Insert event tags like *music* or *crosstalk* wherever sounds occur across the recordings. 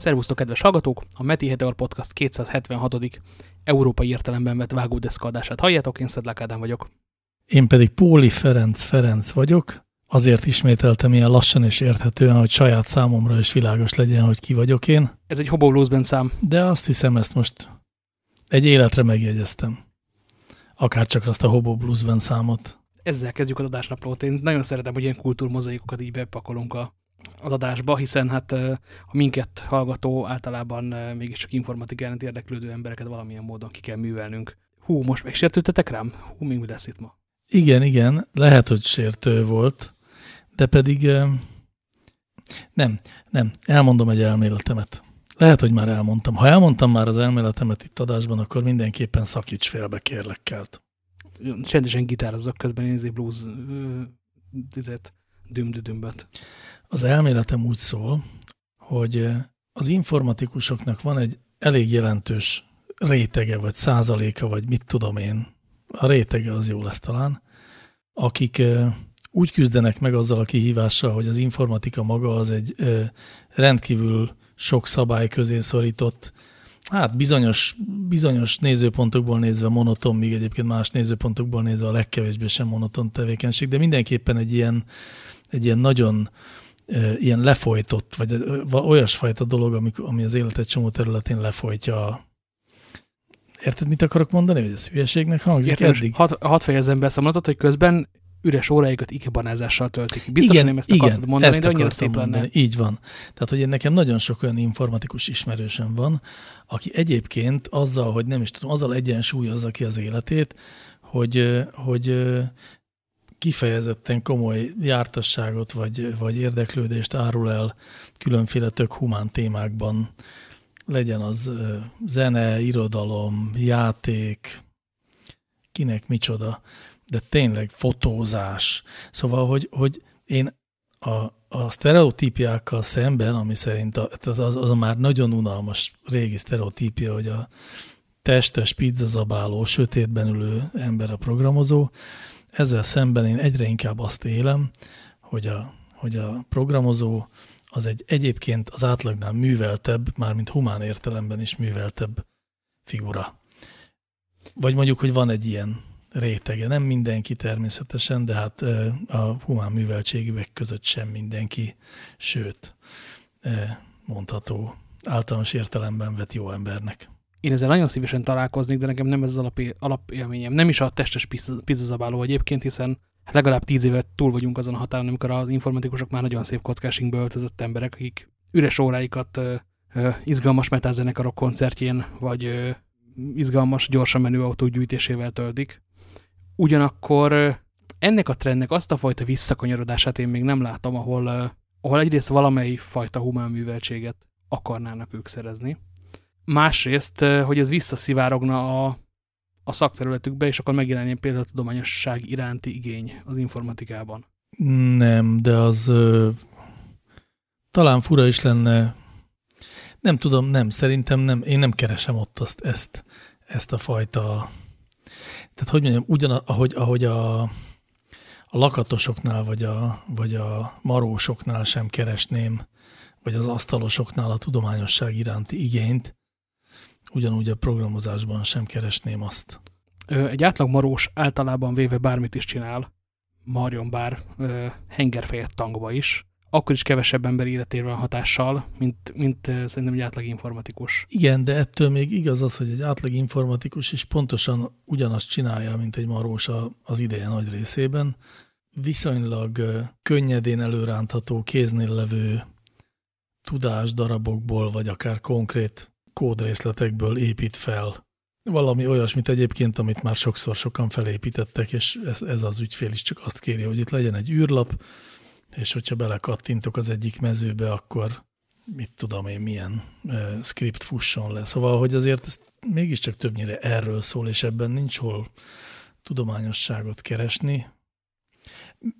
Szervusztok, kedves hallgatók! A Meti Heteor Podcast 276. európai értelemben vett vágódeszka adását halljátok, én Szedlák Ádám vagyok. Én pedig Póli Ferenc Ferenc vagyok, azért ismételtem ilyen lassan és érthetően, hogy saját számomra is világos legyen, hogy ki vagyok én. Ez egy Hobo Bluesben szám. De azt hiszem, ezt most egy életre megjegyeztem. Akár csak azt a Hobo Bluesben számot. Ezzel kezdjük az adásnaplót. Én nagyon szeretem, hogy ilyen kultúrmozaikokat így bepakolunk a az adásba, hiszen hát a minket hallgató általában mégiscsak informatikáját érdeklődő embereket valamilyen módon ki kell művelnünk. Hú, most megsértődtetek rám? Hú, mi lesz itt ma? Igen, igen, lehet, hogy sértő volt, de pedig nem, nem, elmondom egy elméletemet. Lehet, hogy már elmondtam. Ha elmondtam már az elméletemet itt adásban, akkor mindenképpen szakíts félbe, kérlek kelt. Csendesen gitározok közben, nézi blues tizet, düm-düdümböt. Az elméletem úgy szól, hogy az informatikusoknak van egy elég jelentős rétege, vagy százaléka, vagy mit tudom én, a rétege az jó lesz talán, akik úgy küzdenek meg azzal a kihívással, hogy az informatika maga az egy rendkívül sok szabály közé szorított, hát bizonyos, bizonyos nézőpontokból nézve monoton, míg egyébként más nézőpontokból nézve a legkevésbé sem monoton tevékenység, de mindenképpen egy ilyen, egy ilyen nagyon ilyen lefolytott, vagy olyasfajta dolog, ami, ami az élet egy csomó területén lefolytja Érted, mit akarok mondani? Hogy ez hülyeségnek hangzik Értem, eddig? Hat, hat fejezem be a hogy közben üres óráikat ikebanázással töltik. Biztos, igen, nem ezt igen, akartad mondani, ezt de annyira szép mondani. lenne. Így van. Tehát, hogy én nekem nagyon sok olyan informatikus ismerősöm van, aki egyébként azzal, hogy nem is tudom, azzal egyensúlyozza ki az életét, hogy, hogy kifejezetten komoly jártasságot vagy, vagy érdeklődést árul el különféle tök humán témákban, legyen az zene, irodalom, játék, kinek micsoda, de tényleg fotózás. Szóval, hogy, hogy én a, a sztereotípiákkal szemben, ami szerint a, az, az, az a már nagyon unalmas régi sztereotípia, hogy a testes, pizzazabáló, sötétben ülő ember a programozó, ezzel szemben én egyre inkább azt élem, hogy a, hogy a programozó az egy egyébként az átlagnál műveltebb, mármint humán értelemben is műveltebb figura. Vagy mondjuk, hogy van egy ilyen rétege. Nem mindenki természetesen, de hát a humán műveltségűek között sem mindenki, sőt, mondható általános értelemben vett jó embernek. Én ezzel nagyon szívesen találkoznék, de nekem nem ez az alap, alapélményem. Nem is a testes pizzazabáló egyébként, hiszen legalább tíz évet túl vagyunk azon a határon, amikor az informatikusok már nagyon szép kockásingbe öltözött emberek, akik üres óráikat ö, ö, izgalmas metázenekarok koncertjén, vagy ö, izgalmas, gyorsan menő autók gyűjtésével töltik. Ugyanakkor ö, ennek a trendnek azt a fajta visszakanyarodását én még nem látom, ahol, ö, ahol egyrészt valamely fajta humán műveltséget akarnának ők szerezni. Másrészt, hogy ez visszaszivárogna a, a szakterületükbe, és akkor megjelenjen például a tudományosság iránti igény az informatikában. Nem, de az ö, talán fura is lenne. Nem tudom, nem, szerintem nem, én nem keresem ott azt, ezt, ezt a fajta, tehát hogy mondjam, ugyan, ahogy, ahogy a, a lakatosoknál, vagy a, vagy a marósoknál sem keresném, vagy az asztalosoknál a tudományosság iránti igényt, ugyanúgy a programozásban sem keresném azt. Egy átlagmarós általában véve bármit is csinál, marjon bár hengerfejet tangba is, akkor is kevesebb ember életére van hatással, mint, mint szerintem egy átlag informatikus. Igen, de ettől még igaz az, hogy egy átlag informatikus is pontosan ugyanazt csinálja, mint egy marós az ideje nagy részében. Viszonylag könnyedén előrántható kéznél levő tudásdarabokból, vagy akár konkrét kódrészletekből épít fel valami olyasmit egyébként, amit már sokszor sokan felépítettek, és ez, ez az ügyfél is csak azt kéri, hogy itt legyen egy űrlap, és hogyha belekattintok az egyik mezőbe, akkor mit tudom én, milyen uh, script fusson le. Szóval, hogy azért ez mégiscsak többnyire erről szól, és ebben nincs hol tudományosságot keresni.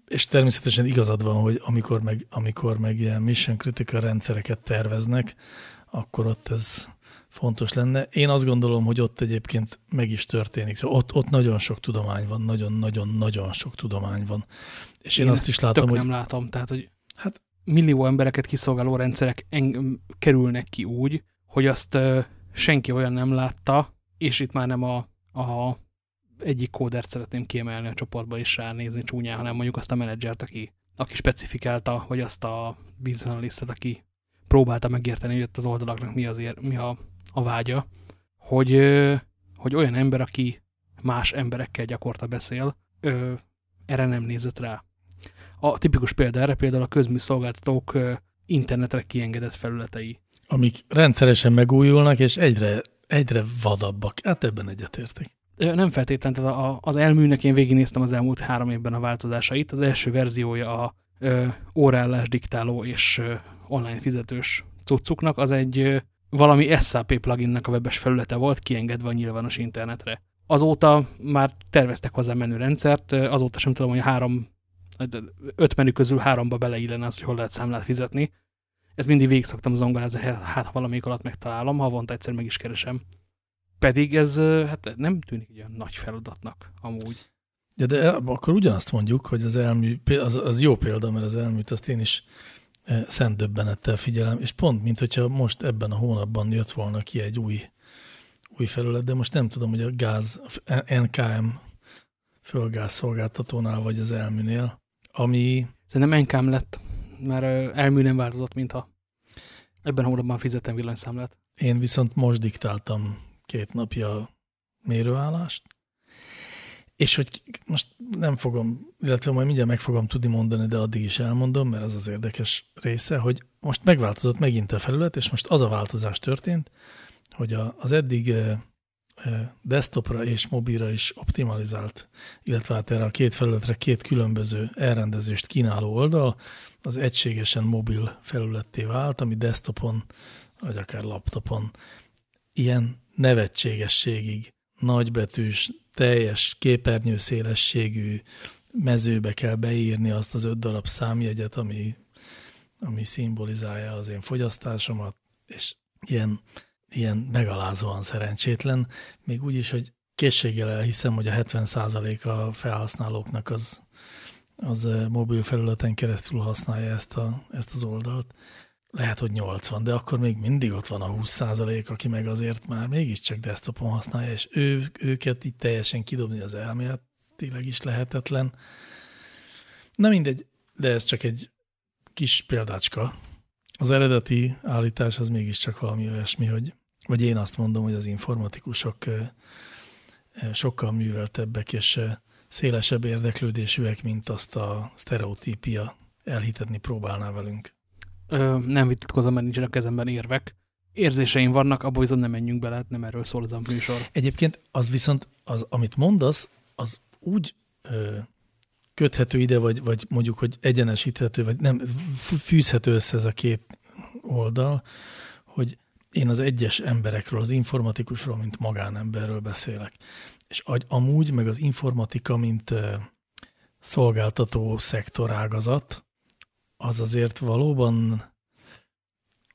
És természetesen igazad van, hogy amikor meg, amikor meg ilyen mission critical rendszereket terveznek, akkor ott ez fontos lenne. Én azt gondolom, hogy ott egyébként meg is történik. Szóval ott, ott nagyon sok tudomány van, nagyon-nagyon-nagyon sok tudomány van. És én, én azt is látom, hogy... nem látom, tehát, hogy hát, millió embereket kiszolgáló rendszerek kerülnek ki úgy, hogy azt ö, senki olyan nem látta, és itt már nem a, a egyik kódert szeretném kiemelni a csoportba és ránézni csúnyán, hanem mondjuk azt a menedzsert, aki, aki specifikálta, vagy azt a business aki próbálta megérteni, hogy ott az oldalaknak mi, azért, mi a, a vágya, hogy, hogy olyan ember, aki más emberekkel gyakorta beszél, ö, erre nem nézett rá. A tipikus példa erre például a közműszolgáltatók internetre kiengedett felületei. Amik rendszeresen megújulnak, és egyre, egyre vadabbak. Hát ebben egyetértek. Nem feltétlenül, tehát az elműnek én végignéztem az elmúlt három évben a változásait. Az első verziója a ö, órállás diktáló és ö, online fizetős cuccuknak, az egy valami SAP pluginnek a webes felülete volt, kiengedve a nyilvános internetre. Azóta már terveztek hozzá menürendszert, azóta sem tudom, hogy három, öt menü közül háromba beleillene az, hogy hol lehet számlát fizetni. Ez mindig végig szoktam zongorázni, hát ha valamelyik alatt megtalálom, havonta egyszer meg is keresem. Pedig ez hát nem tűnik egy olyan nagy feladatnak amúgy. Ja, de akkor ugyanazt mondjuk, hogy az elmű, az, az jó példa, mert az elműt azt én is szent döbbenettel figyelem, és pont, mint hogyha most ebben a hónapban jött volna ki egy új, új felület, de most nem tudom, hogy a gáz, NKM földgáz szolgáltatónál, vagy az elműnél, ami... Szerintem NKM lett, mert elmű nem változott, mintha ebben a hónapban fizettem villanyszámlát. Én viszont most diktáltam két napja mérőállást, és hogy most nem fogom, illetve majd mindjárt meg fogom tudni mondani, de addig is elmondom, mert az az érdekes része, hogy most megváltozott megint a felület, és most az a változás történt, hogy a, az eddig desktopra és mobilra is optimalizált, illetve hát erre a két felületre két különböző elrendezést kínáló oldal, az egységesen mobil felületté vált, ami desktopon, vagy akár laptopon ilyen nevetségességig nagybetűs, teljes képernyőszélességű mezőbe kell beírni azt az öt darab számjegyet, ami, ami szimbolizálja az én fogyasztásomat, és ilyen, ilyen megalázóan szerencsétlen, még úgy is, hogy készséggel elhiszem, hogy a 70% a felhasználóknak az, az mobil felületen keresztül használja ezt, a, ezt az oldalt lehet, hogy 80, de akkor még mindig ott van a 20 százalék, aki meg azért már mégiscsak desktopon használja, és ő, őket így teljesen kidobni az elméletileg is lehetetlen. Na mindegy, de ez csak egy kis példácska. Az eredeti állítás az mégiscsak valami olyasmi, hogy, vagy én azt mondom, hogy az informatikusok sokkal műveltebbek és szélesebb érdeklődésűek, mint azt a sztereotípia elhitetni próbálná velünk ö, nem vitatkozom, mert nincsenek kezemben érvek. Érzéseim vannak, abból viszont nem menjünk bele, nem erről szól az a műsor. Egyébként az viszont, az, amit mondasz, az úgy ö, köthető ide, vagy, vagy mondjuk, hogy egyenesíthető, vagy nem, fűzhető össze ez a két oldal, hogy én az egyes emberekről, az informatikusról, mint magánemberről beszélek. És amúgy, meg az informatika, mint szolgáltató szektorágazat, az azért valóban,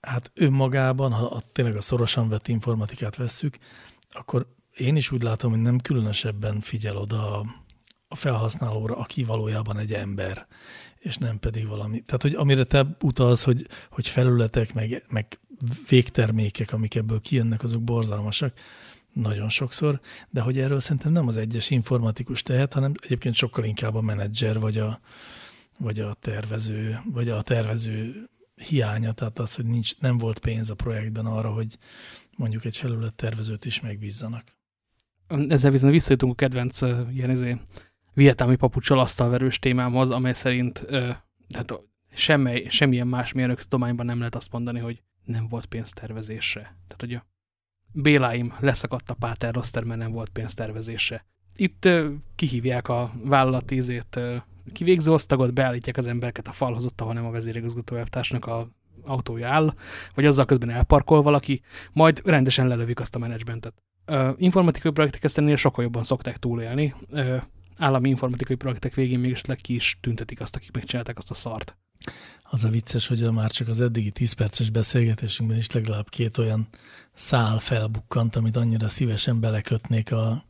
hát önmagában, ha tényleg a szorosan vett informatikát vesszük, akkor én is úgy látom, hogy nem különösebben figyel oda a felhasználóra, aki valójában egy ember, és nem pedig valami. Tehát, hogy amire te utalsz, hogy, hogy felületek, meg, meg végtermékek, amik ebből kijönnek, azok borzalmasak, nagyon sokszor, de hogy erről szerintem nem az egyes informatikus tehet, hanem egyébként sokkal inkább a menedzser, vagy a, vagy a tervező, vagy a tervező hiánya, tehát az, hogy nincs, nem volt pénz a projektben arra, hogy mondjuk egy felület tervezőt is megbízzanak. Ezzel viszont visszajutunk a kedvenc ilyen izé, vietnámi papucsal asztalverős témámhoz, amely szerint hát semmi, semmilyen más mérnök tudományban nem lehet azt mondani, hogy nem volt pénztervezésre. Tehát, hogy a Béláim leszakadt a Páter Roster, mert nem volt pénztervezésre. Itt kihívják a vállalatízét kivégző osztagot, beállítják az embereket a falhoz, ott, ahol nem a vezérigazgató elvtársnak a autója áll, vagy azzal közben elparkol valaki, majd rendesen lelövik azt a menedzsmentet. Informatikai projektek ennél sokkal jobban szokták túlélni. Uh, állami informatikai projektek végén még esetleg ki is tüntetik azt, akik megcsinálták azt a szart. Az a vicces, hogy már csak az eddigi 10 perces beszélgetésünkben is legalább két olyan szál felbukkant, amit annyira szívesen belekötnék a,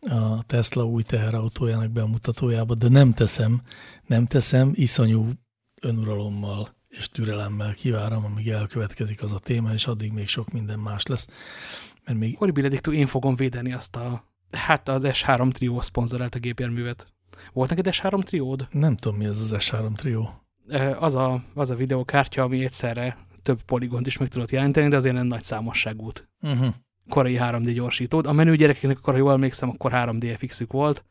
a Tesla új teherautójának bemutatójába, de nem teszem, nem teszem, iszonyú önuralommal és türelemmel kivárom, amíg elkövetkezik az a téma, és addig még sok minden más lesz. Mert még... Horrible én fogom védeni azt a, hát az S3 trió szponzorált a gépjárművet. Volt neked S3 triód? Nem tudom, mi az az S3 trió. Az a, az a videókártya, ami egyszerre több poligont is meg tudott jelenteni, de azért nem nagy számosságút. Uh -huh. Korai 3D gyorsítód. A menő gyerekeknek akkor, ha jól emlékszem, akkor 3D FX-ük volt.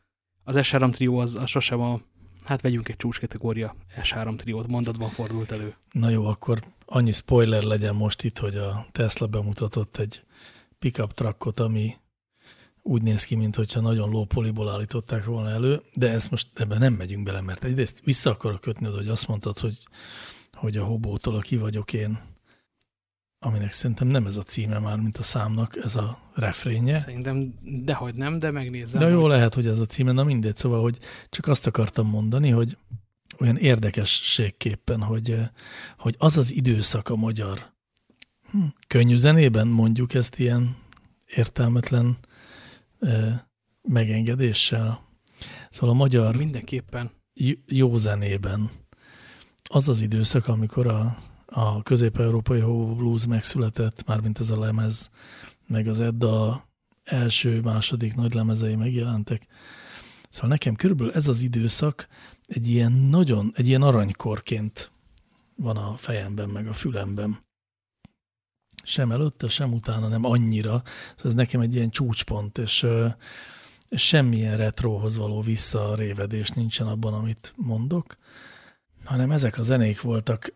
Az S3 trió az, az sosem a, hát vegyünk egy csúcskategória S3 triót, mondatban fordult elő. Na jó, akkor annyi spoiler legyen most itt, hogy a Tesla bemutatott egy pickup truckot, ami úgy néz ki, mintha nagyon low polyból állították volna elő, de ezt most ebben nem megyünk bele, mert egyrészt vissza akarok kötni, hogy azt mondtad, hogy, hogy a hobótól a ki vagyok én, aminek szerintem nem ez a címe már, mint a számnak, ez a refrénje. Szerintem dehogy nem, de megnézem. De jó hogy... lehet, hogy ez a címe, na mindegy, szóval, hogy csak azt akartam mondani, hogy olyan érdekességképpen, hogy, hogy az az időszak a magyar hm, könnyű zenében mondjuk ezt ilyen értelmetlen megengedéssel. Szóval a magyar mindenképpen jó zenében az az időszak, amikor a, a közép-európai blues megszületett, mármint ez a lemez, meg az Edda első, második nagy lemezei megjelentek. Szóval nekem körülbelül ez az időszak egy ilyen nagyon, egy ilyen aranykorként van a fejemben, meg a fülemben sem előtte, sem utána nem annyira. Szóval ez nekem egy ilyen csúcspont, és, és semmilyen retrohoz való visszarévedés nincsen abban, amit mondok, hanem ezek a zenék voltak,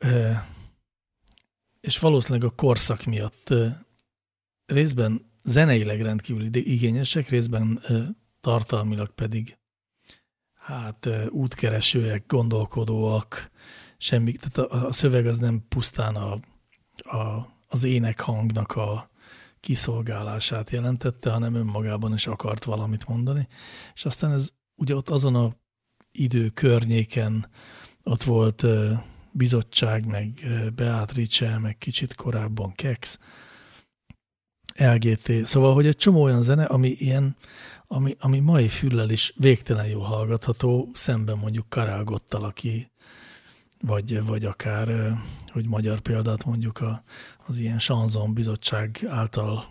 és valószínűleg a korszak miatt részben zeneileg rendkívül igényesek, részben tartalmilag pedig hát útkeresőek, gondolkodóak, semmi, tehát a, a szöveg az nem pusztán a, a az énekhangnak a kiszolgálását jelentette, hanem önmagában is akart valamit mondani. És aztán ez ugye ott azon a idő környéken ott volt bizottság, meg Beatrice, meg kicsit korábban Kex, LGT, szóval, hogy egy csomó olyan zene, ami ilyen, ami, ami mai füllel is végtelen jól hallgatható, szemben mondjuk Karálgottal, aki vagy, vagy akár, hogy magyar példát mondjuk a, az ilyen Sanzon bizottság által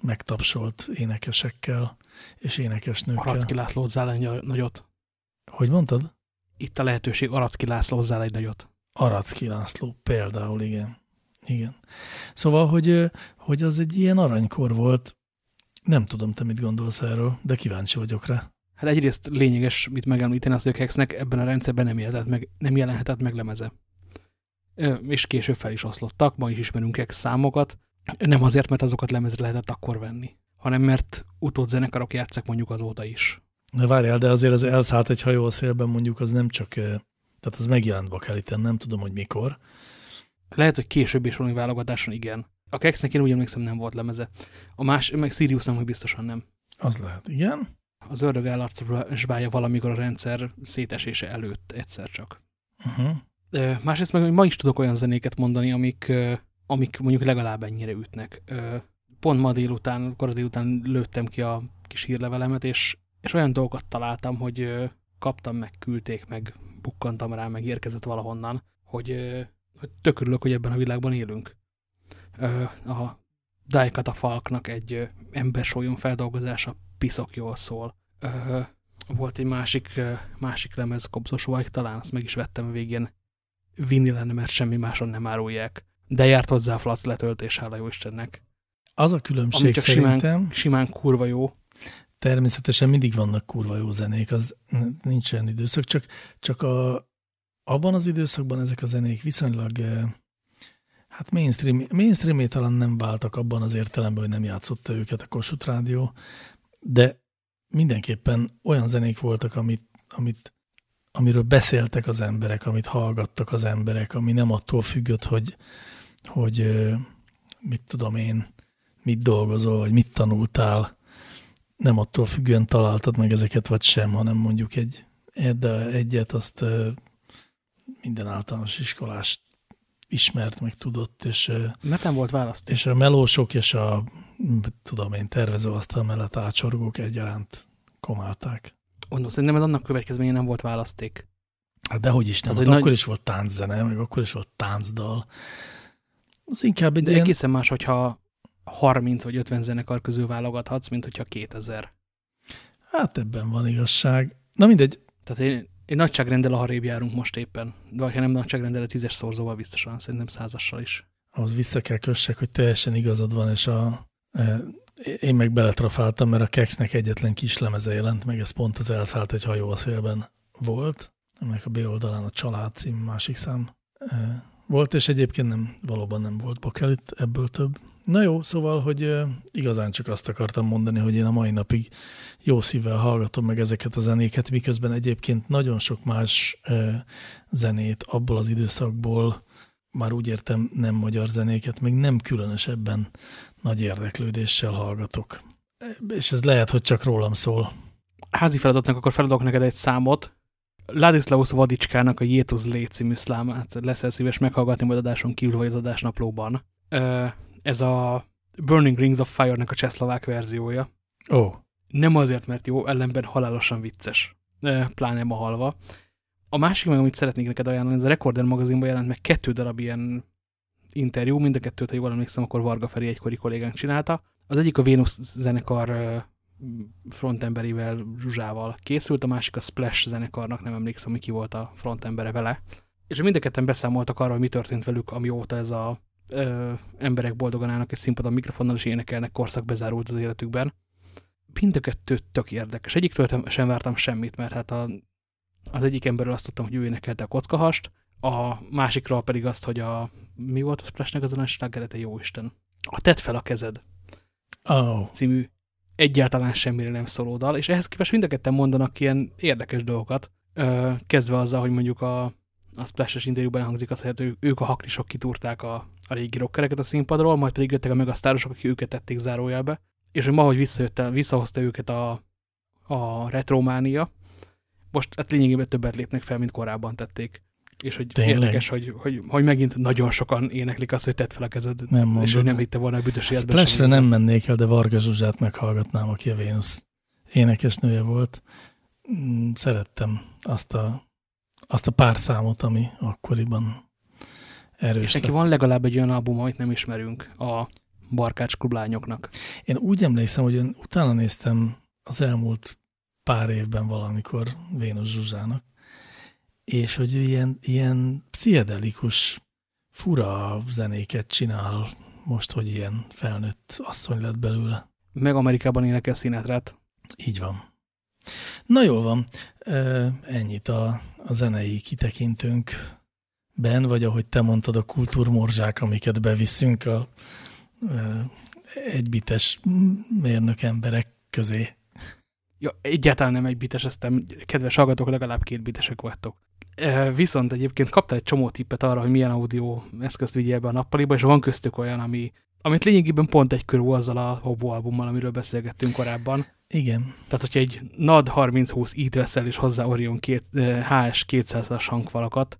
megtapsolt énekesekkel és énekesnőkkel. Aracki László hozzá egy nagyot. Hogy mondtad? Itt a lehetőség Aracki László hozzá egy nagyot. Aracki László, például, igen. Igen. Szóval, hogy, hogy az egy ilyen aranykor volt. Nem tudom, te mit gondolsz erről, de kíváncsi vagyok rá. Hát egyrészt lényeges mit megemlíteni azt, hogy a Kexnek ebben a rendszerben nem jelenhetett meg, nem jelenhetett meg lemeze. És később fel is oszlottak, ma is ismerünk Kex számokat, nem azért, mert azokat lemezre lehetett akkor venni, hanem mert utódzenekarok játszak mondjuk azóta is. Na várjál, de azért az elszállt egy hajó a szélben mondjuk az nem csak, tehát az megjelent Bakeliten, nem tudom, hogy mikor. Lehet, hogy később is valami válogatáson igen. A Kexnek én úgy emlékszem nem volt lemeze. A más, meg Siriusnak meg biztosan nem. Az lehet, igen az ördög állarcosbája valamikor a rendszer szétesése előtt egyszer csak. Uh -huh. Másrészt meg ma is tudok olyan zenéket mondani, amik, amik mondjuk legalább ennyire ütnek. Pont ma délután, kora délután lőttem ki a kis hírlevelemet, és, és olyan dolgokat találtam, hogy kaptam, meg küldték, meg bukkantam rá, meg érkezett valahonnan, hogy, hogy tök örülök, hogy ebben a világban élünk. A Daikata Falknak egy embersólyom feldolgozása piszok jól szól. Volt egy másik, másik lemez, Kobzos White, talán azt meg is vettem a végén. Vinni lenne, mert semmi máson nem árulják. De járt hozzá a flasz letöltés, hála jó Istennek. Az a különbség csak szerintem... Simán, simán kurva jó. Természetesen mindig vannak kurva jó zenék, az nincs olyan időszak, csak, csak a, abban az időszakban ezek a zenék viszonylag hát mainstream, mainstream talán nem váltak abban az értelemben, hogy nem játszotta őket a Kossuth Rádió, de mindenképpen olyan zenék voltak, amit, amit, amiről beszéltek az emberek, amit hallgattak az emberek, ami nem attól függött, hogy, hogy mit tudom én, mit dolgozol, vagy mit tanultál, nem attól függően találtad meg ezeket, vagy sem, hanem mondjuk egy, egyet, azt minden általános iskolás ismert, meg tudott, és, nem volt választék. És a melósok és a tudom én, tervezőasztal mellett átsorgók egyaránt komálták. Mondom, szerintem ez annak következménye nem volt választék. Hát dehogy is nem, hát, hát akkor nagy... is volt tánczene, meg akkor is volt táncdal. Az inkább egy De ilyen... egészen más, hogyha 30 vagy 50 zenekar közül válogathatsz, mint hogyha 2000. Hát ebben van igazság. Na mindegy. Tehát én, én nagyságrendel arrébb járunk most éppen. De ha nem nagyságrendel, a tízes szorzóval biztosan, szerintem százassal is. Ahhoz vissza kell kössek, hogy teljesen igazad van, és a, e, én meg beletrafáltam, mert a Kexnek egyetlen kis lemeze jelent meg, ez pont az elszállt egy hajó a szélben volt, aminek a B oldalán a család cím másik szám e, volt, és egyébként nem, valóban nem volt bakelit, ebből több. Na jó, szóval, hogy igazán csak azt akartam mondani, hogy én a mai napig jó szívvel hallgatom meg ezeket a zenéket, miközben egyébként nagyon sok más zenét abból az időszakból, már úgy értem nem magyar zenéket, még nem különösebben nagy érdeklődéssel hallgatok. És ez lehet, hogy csak rólam szól. Házi feladatnak akkor feladok neked egy számot. Ladislaus Vadicskának a Jétus Lé című szlámát leszel szíves meghallgatni majd adáson kívül vagy az adásnaplóban ez a Burning Rings of Fire-nek a csehszlovák verziója. Ó. Oh. Nem azért, mert jó, ellenben halálosan vicces. Pláne ma halva. A másik meg, amit szeretnék neked ajánlani, ez a Recorder magazinban jelent meg kettő darab ilyen interjú, mind a kettőt, ha jól emlékszem, akkor Varga Feri egykori kollégánk csinálta. Az egyik a Venus zenekar frontemberivel, Zsuzsával készült, a másik a Splash zenekarnak, nem emlékszem, hogy ki volt a frontembere vele. És mind a ketten beszámoltak arra, hogy mi történt velük, amióta ez a ö, emberek boldogan állnak egy színpadon mikrofonnal és énekelnek, korszak bezárult az életükben. Mind a kettő tök érdekes. Egyiktől sem vártam semmit, mert hát a, az egyik emberről azt tudtam, hogy ő énekelte a kockahast, a másikról pedig azt, hogy a mi volt a Splashnek az a nagy slágerete, jó Isten. A Tedd fel a kezed oh. című egyáltalán semmire nem szóló dal, és ehhez képest mind a ketten mondanak ilyen érdekes dolgokat, kezdve azzal, hogy mondjuk a a Splash-es interjúban hangzik az, hogy ők a haklisok kitúrták a, a régi rockereket a színpadról, majd pedig jöttek a megasztárosok, akik őket tették zárójelbe, és hogy ma, hogy visszajött, visszahozta őket a, a retrománia, most hát lényegében többet lépnek fel, mint korábban tették. És hogy Tényleg? érdekes, hogy, hogy, hogy megint nagyon sokan éneklik azt, hogy tedd fel a kezed, nem mondod. és hogy nem hitte volna a büdös életben. Splash-re nem mennék el, de Varga Zsuzsát meghallgatnám, aki a Vénusz énekesnője volt. Mm, szerettem azt a azt a pár számot, ami akkoriban erős És neki lett. van legalább egy olyan album, amit nem ismerünk, a Barkács klublányoknak. Én úgy emlékszem, hogy én utána néztem az elmúlt pár évben valamikor Vénusz Zsuzsának, és hogy ő ilyen, ilyen pszichedelikus, fura zenéket csinál most, hogy ilyen felnőtt asszony lett belőle. Meg Amerikában énekel színetrát. Így van. Na jól van, ennyit a, a zenei kitekintőnkben, vagy ahogy te mondtad, a kultúrmorzsák, amiket beviszünk a egybites mérnök emberek közé. Ja, egyáltalán nem egybites, aztán kedves hallgatók, legalább két bitesek vagytok. Viszont egyébként kaptál egy csomó tippet arra, hogy milyen audio eszközt vigyél be a nappaliba, és van köztük olyan, ami, amit lényegében pont egy körül azzal a Hobo albummal, amiről beszélgettünk korábban. Igen. Tehát, hogyha egy NAD 3020 így veszel, és hozzá Orion két, HS 200-as hangfalakat,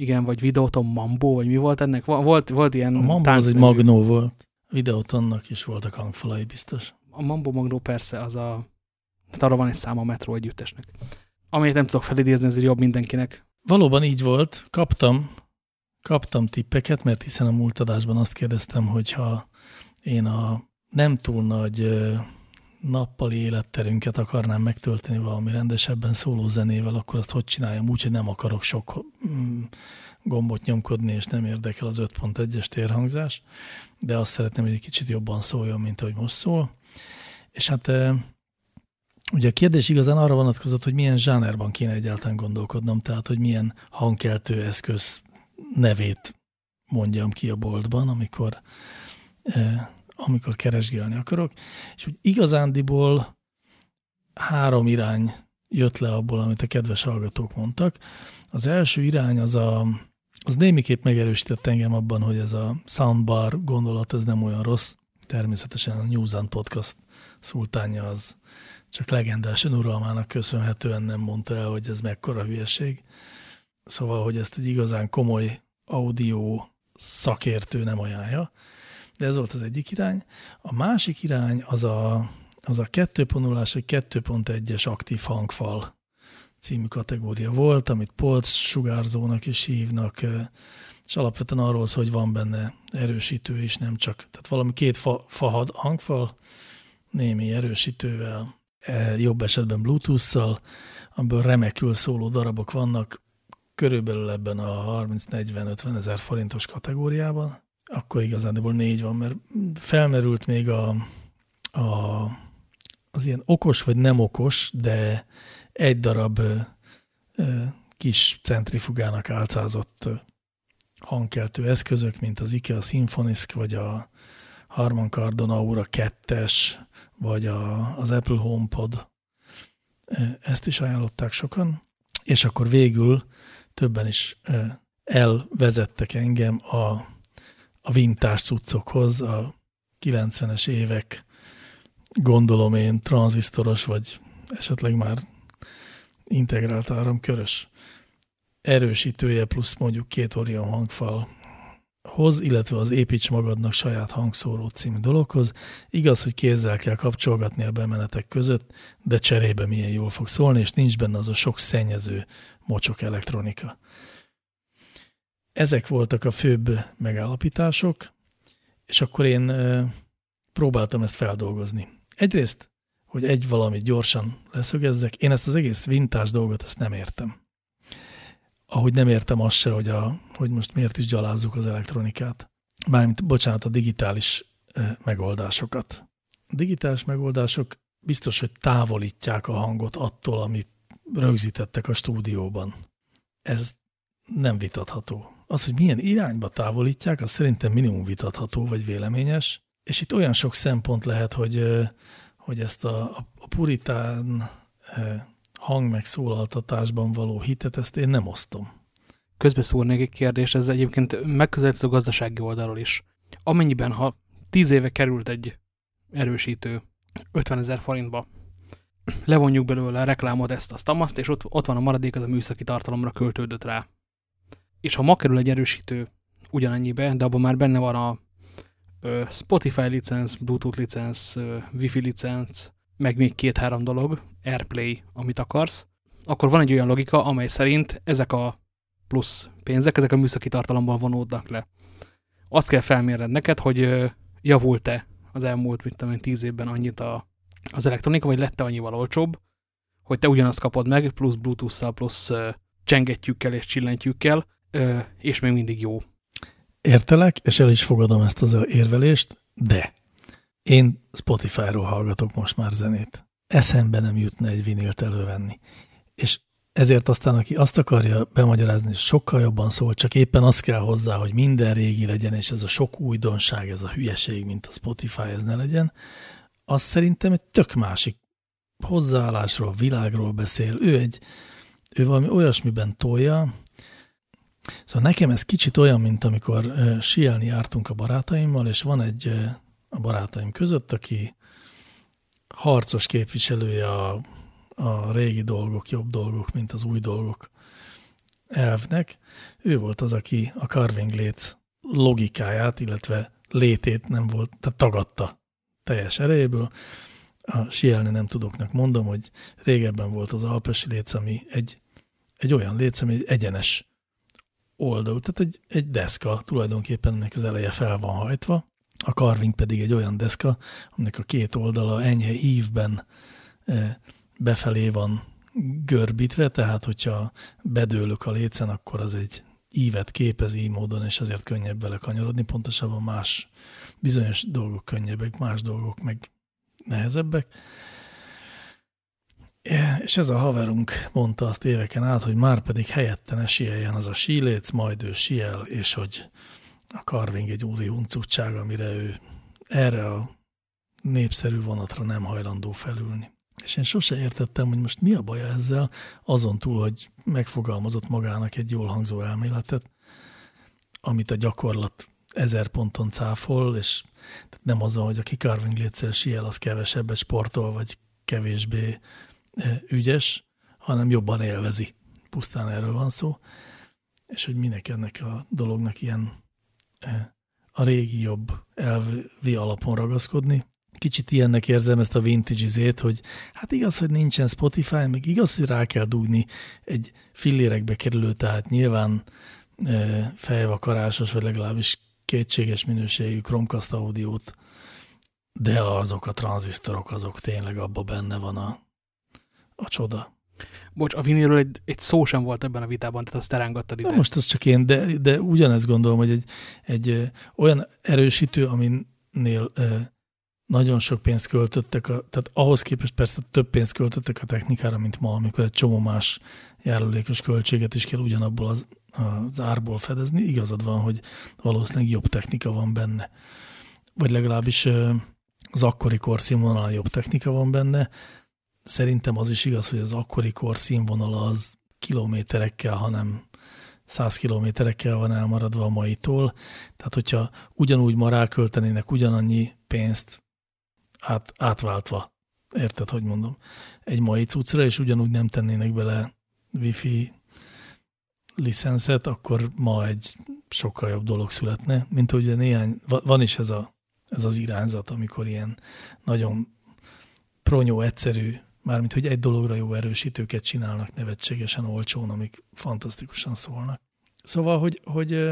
igen, vagy Videoton Mambo, vagy mi volt ennek? Volt, volt ilyen A Mambo az egy Magnó volt. Videotonnak is voltak hangfalai biztos. A Mambo Magnó persze, az a... Tehát arra van egy száma a Metro együttesnek. Amelyet nem tudok felidézni, ezért jobb mindenkinek. Valóban így volt. Kaptam, kaptam tippeket, mert hiszen a múlt adásban azt kérdeztem, hogyha én a nem túl nagy nappali életterünket akarnám megtölteni valami rendesebben szóló zenével, akkor azt hogy csináljam úgy, hogy nem akarok sok mm, gombot nyomkodni, és nem érdekel az 5.1-es térhangzás, de azt szeretném, hogy egy kicsit jobban szóljon, mint ahogy most szól. És hát ugye a kérdés igazán arra vonatkozott, hogy milyen zsánerban kéne egyáltalán gondolkodnom, tehát hogy milyen hangkeltő eszköz nevét mondjam ki a boltban, amikor amikor keresgélni akarok, és úgy igazándiból három irány jött le abból, amit a kedves hallgatók mondtak. Az első irány az a, az némiképp megerősített engem abban, hogy ez a soundbar gondolat, ez nem olyan rossz. Természetesen a News and Podcast szultánja az csak legendás uralmának köszönhetően nem mondta el, hogy ez mekkora hülyeség. Szóval, hogy ezt egy igazán komoly audio szakértő nem ajánlja de ez volt az egyik irány. A másik irány az a, az a 2.0-as vagy 2.1-es aktív hangfal című kategória volt, amit polc sugárzónak is hívnak, és alapvetően arról szól, hogy van benne erősítő is, nem csak. Tehát valami két fa, fa hangfal, némi erősítővel, e, jobb esetben Bluetooth-szal, amiből remekül szóló darabok vannak, körülbelül ebben a 30-40-50 ezer forintos kategóriában, akkor igazándiból négy van, mert felmerült még a, a, az ilyen okos vagy nem okos, de egy darab ö, ö, kis centrifugának álcázott hangkeltő eszközök, mint az IKEA Symfonisk, vagy a Harman Kardon Aura 2-es, vagy a, az Apple HomePod. Ezt is ajánlották sokan. És akkor végül többen is elvezettek engem a, a vintás cuccokhoz, a 90-es évek gondolom én tranzisztoros, vagy esetleg már integrált áramkörös erősítője plusz mondjuk két Orion hangfal hoz, illetve az építs magadnak saját hangszóró című dologhoz. Igaz, hogy kézzel kell kapcsolgatni a bemenetek között, de cserébe milyen jól fog szólni, és nincs benne az a sok szennyező mocsok elektronika. Ezek voltak a főbb megállapítások, és akkor én próbáltam ezt feldolgozni. Egyrészt, hogy egy valamit gyorsan leszögezzek, én ezt az egész vintás dolgot ezt nem értem ahogy nem értem azt se, hogy, a, hogy most miért is gyalázzuk az elektronikát. Mármint, bocsánat, a digitális megoldásokat. A digitális megoldások biztos, hogy távolítják a hangot attól, amit rögzítettek a stúdióban. Ez nem vitatható. Az, hogy milyen irányba távolítják, az szerintem minimum vitatható, vagy véleményes. És itt olyan sok szempont lehet, hogy, hogy ezt a, a puritán hangmegszólaltatásban való hitet, ezt én nem osztom. Közbeszúrnék egy kérdés, ez egyébként megközelítő gazdasági oldalról is. Amennyiben, ha 10 éve került egy erősítő 50 ezer forintba, levonjuk belőle a reklámot, ezt, azt, amazt, és ott, ott van a maradék, az a műszaki tartalomra költődött rá. És ha ma kerül egy erősítő ugyanennyibe, de abban már benne van a Spotify licenc, Bluetooth licenc, Wi-Fi licenc, meg még két-három dolog, Airplay, amit akarsz, akkor van egy olyan logika, amely szerint ezek a plusz pénzek, ezek a műszaki tartalomból vonódnak le. Azt kell felmérned neked, hogy javult-e az elmúlt, mit tudom tíz évben annyit a, az elektronika, vagy lett-e annyival olcsóbb, hogy te ugyanazt kapod meg, plusz Bluetooth-szal, plusz csengettyűkkel és csillentyűkkel, és még mindig jó. Értelek, és el is fogadom ezt az érvelést, de én Spotify-ról hallgatok most már zenét. Eszembe nem jutna egy vinilt elővenni. És ezért aztán, aki azt akarja bemagyarázni, sokkal jobban szól, csak éppen az kell hozzá, hogy minden régi legyen, és ez a sok újdonság, ez a hülyeség, mint a Spotify, ez ne legyen, az szerintem egy tök másik hozzáállásról, világról beszél. Ő egy, ő valami olyasmiben tolja, Szóval nekem ez kicsit olyan, mint amikor uh, sielni jártunk a barátaimmal, és van egy uh, a barátaim között, aki harcos képviselője a, a régi dolgok, jobb dolgok, mint az új dolgok elvnek. Ő volt az, aki a carving léc logikáját, illetve létét nem volt, tehát tagadta teljes erejéből. A sielni nem tudoknak mondom, hogy régebben volt az alpesi léc, ami egy, egy olyan léc, ami egy egyenes oldalú, tehát egy, egy deszka, tulajdonképpen ennek az eleje fel van hajtva, a carving pedig egy olyan deszka, aminek a két oldala enyhe ívben e, befelé van görbítve, tehát hogyha bedőlök a lécen, akkor az egy ívet képez így módon, és azért könnyebb vele kanyarodni, pontosabban más bizonyos dolgok könnyebbek, más dolgok meg nehezebbek. És ez a haverunk mondta azt éveken át, hogy már pedig helyette ne sieljen az a síléc, majd ő siel, és hogy a Carving egy úri huncutság, amire ő erre a népszerű vonatra nem hajlandó felülni. És én sose értettem, hogy most mi a baja ezzel, azon túl, hogy megfogalmazott magának egy jól hangzó elméletet, amit a gyakorlat ezer ponton cáfol, és nem azon, hogy aki carving létszel siel, az kevesebbet sportol, vagy kevésbé ügyes, hanem jobban élvezi. Pusztán erről van szó. És hogy minek ennek a dolognak ilyen a régi jobb elvi alapon ragaszkodni. kicsit ilyennek érzem ezt a vintage izét, hogy hát igaz, hogy nincsen Spotify, meg igaz, hogy rá kell dugni egy fillérekbe kerülő, tehát nyilván e, fejvakarásos, vagy legalábbis kétséges minőségű Chromecast audiót, de azok a tranzisztorok, azok tényleg abban benne van a, a csoda. Bocs, a vinilről egy, egy szó sem volt ebben a vitában, tehát azt elrángattad ide. Na most az csak én, de, de ugyanezt gondolom, hogy egy, egy olyan erősítő, aminél nagyon sok pénzt költöttek, a, tehát ahhoz képest persze több pénzt költöttek a technikára, mint ma, amikor egy csomó más járulékos költséget is kell ugyanabból az, az árból fedezni. Igazad van, hogy valószínűleg jobb technika van benne. Vagy legalábbis az akkori kor színvonalán jobb technika van benne. Szerintem az is igaz, hogy az akkori kor színvonala az kilométerekkel, hanem száz kilométerekkel van elmaradva a maitól. Tehát, hogyha ugyanúgy ma ráköltenének ugyanannyi pénzt át, átváltva, érted, hogy mondom, egy mai cuccra, és ugyanúgy nem tennének bele wifi licenszet, akkor ma egy sokkal jobb dolog születne, mint hogy néhány, van is ez, a, ez az irányzat, amikor ilyen nagyon pronyó, egyszerű, mármint hogy egy dologra jó erősítőket csinálnak nevetségesen olcsón, amik fantasztikusan szólnak. Szóval, hogy, hogy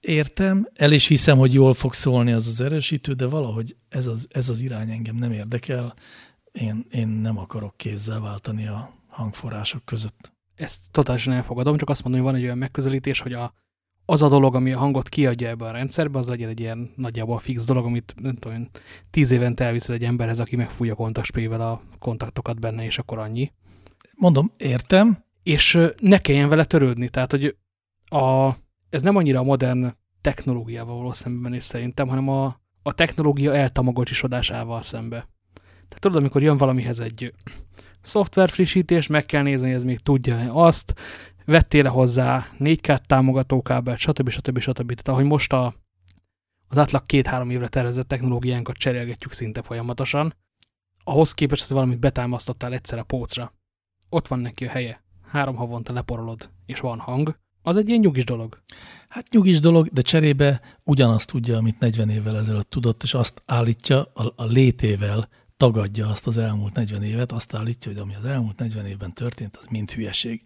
értem, el is hiszem, hogy jól fog szólni az az erősítő, de valahogy ez az, ez az irány engem nem érdekel. Én, én nem akarok kézzel váltani a hangforrások között. Ezt totálisan elfogadom, csak azt mondom, hogy van egy olyan megközelítés, hogy a, az a dolog, ami a hangot kiadja ebbe a rendszerbe, az legyen egy ilyen nagyjából fix dolog, amit nem tudom, tíz évente elviszel egy emberhez, aki megfújja kontaktspével a kontaktokat benne, és akkor annyi. Mondom, értem. És ne kelljen vele törődni, tehát, hogy a, ez nem annyira a modern technológiával való szemben is szerintem, hanem a, a technológia eltamagocsisodásával szembe. Tehát tudod, amikor jön valamihez egy szoftver frissítés, meg kell nézni, hogy ez még tudja -e azt, vettél -e hozzá 4K támogatókábelt, stb. stb. stb. Tehát ahogy most a, az átlag két-három évre tervezett technológiánkat cserélgetjük szinte folyamatosan, ahhoz képest, hogy valamit betámasztottál egyszer a pócra. Ott van neki a helye. Három havonta leporolod, és van hang az egy ilyen nyugis dolog. Hát nyugis dolog, de cserébe ugyanazt tudja, amit 40 évvel ezelőtt tudott, és azt állítja, a, a létével tagadja azt az elmúlt 40 évet, azt állítja, hogy ami az elmúlt 40 évben történt, az mind hülyeség.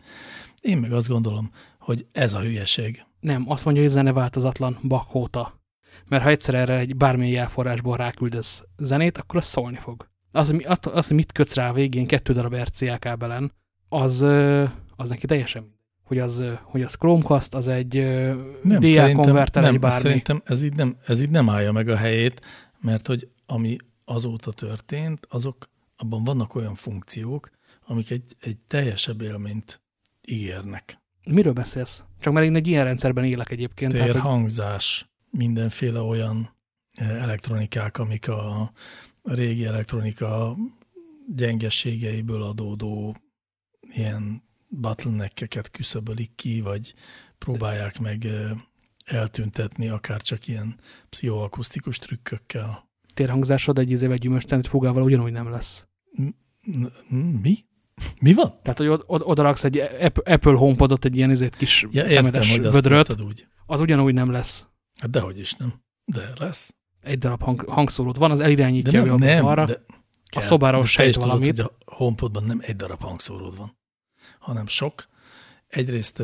Én meg azt gondolom, hogy ez a hülyeség. Nem, azt mondja, hogy zene változatlan bakóta. Mert ha egyszer erre egy bármilyen jelforrásból ráküldesz zenét, akkor az szólni fog. Az, hogy, azt, azt, hogy mit kötsz rá a végén kettő darab RCA kábelen, az, az neki teljesen hogy az, hogy az Chromecast, az egy nem, DA konverter, egy bármi. Szerintem ez így, nem, ez így nem állja meg a helyét, mert hogy ami azóta történt, azok, abban vannak olyan funkciók, amik egy, egy teljesebb élményt ígérnek. Miről beszélsz? Csak mert én egy ilyen rendszerben élek egyébként. Térhangzás, tehát, hogy... mindenféle olyan elektronikák, amik a, régi elektronika gyengességeiből adódó ilyen bottleneckeket küszöbölik ki, vagy próbálják meg eltüntetni, akár csak ilyen pszichoakusztikus trükkökkel. Térhangzásod egy izével gyümölcscentri fogával ugyanúgy nem lesz. Mi? Mi van? Tehát, hogy od odaraksz egy Apple HomePodot, egy ilyen izét kis ja, szemetes értem, vödröt, úgy. az ugyanúgy nem lesz. Hát dehogy is nem. De lesz. Egy darab hang, hangszórót van, az elirányítja de nem, nem, arra. De a szobára sejt valamit. Tudod, hogy a HomePodban nem egy darab hangszóród van hanem sok. Egyrészt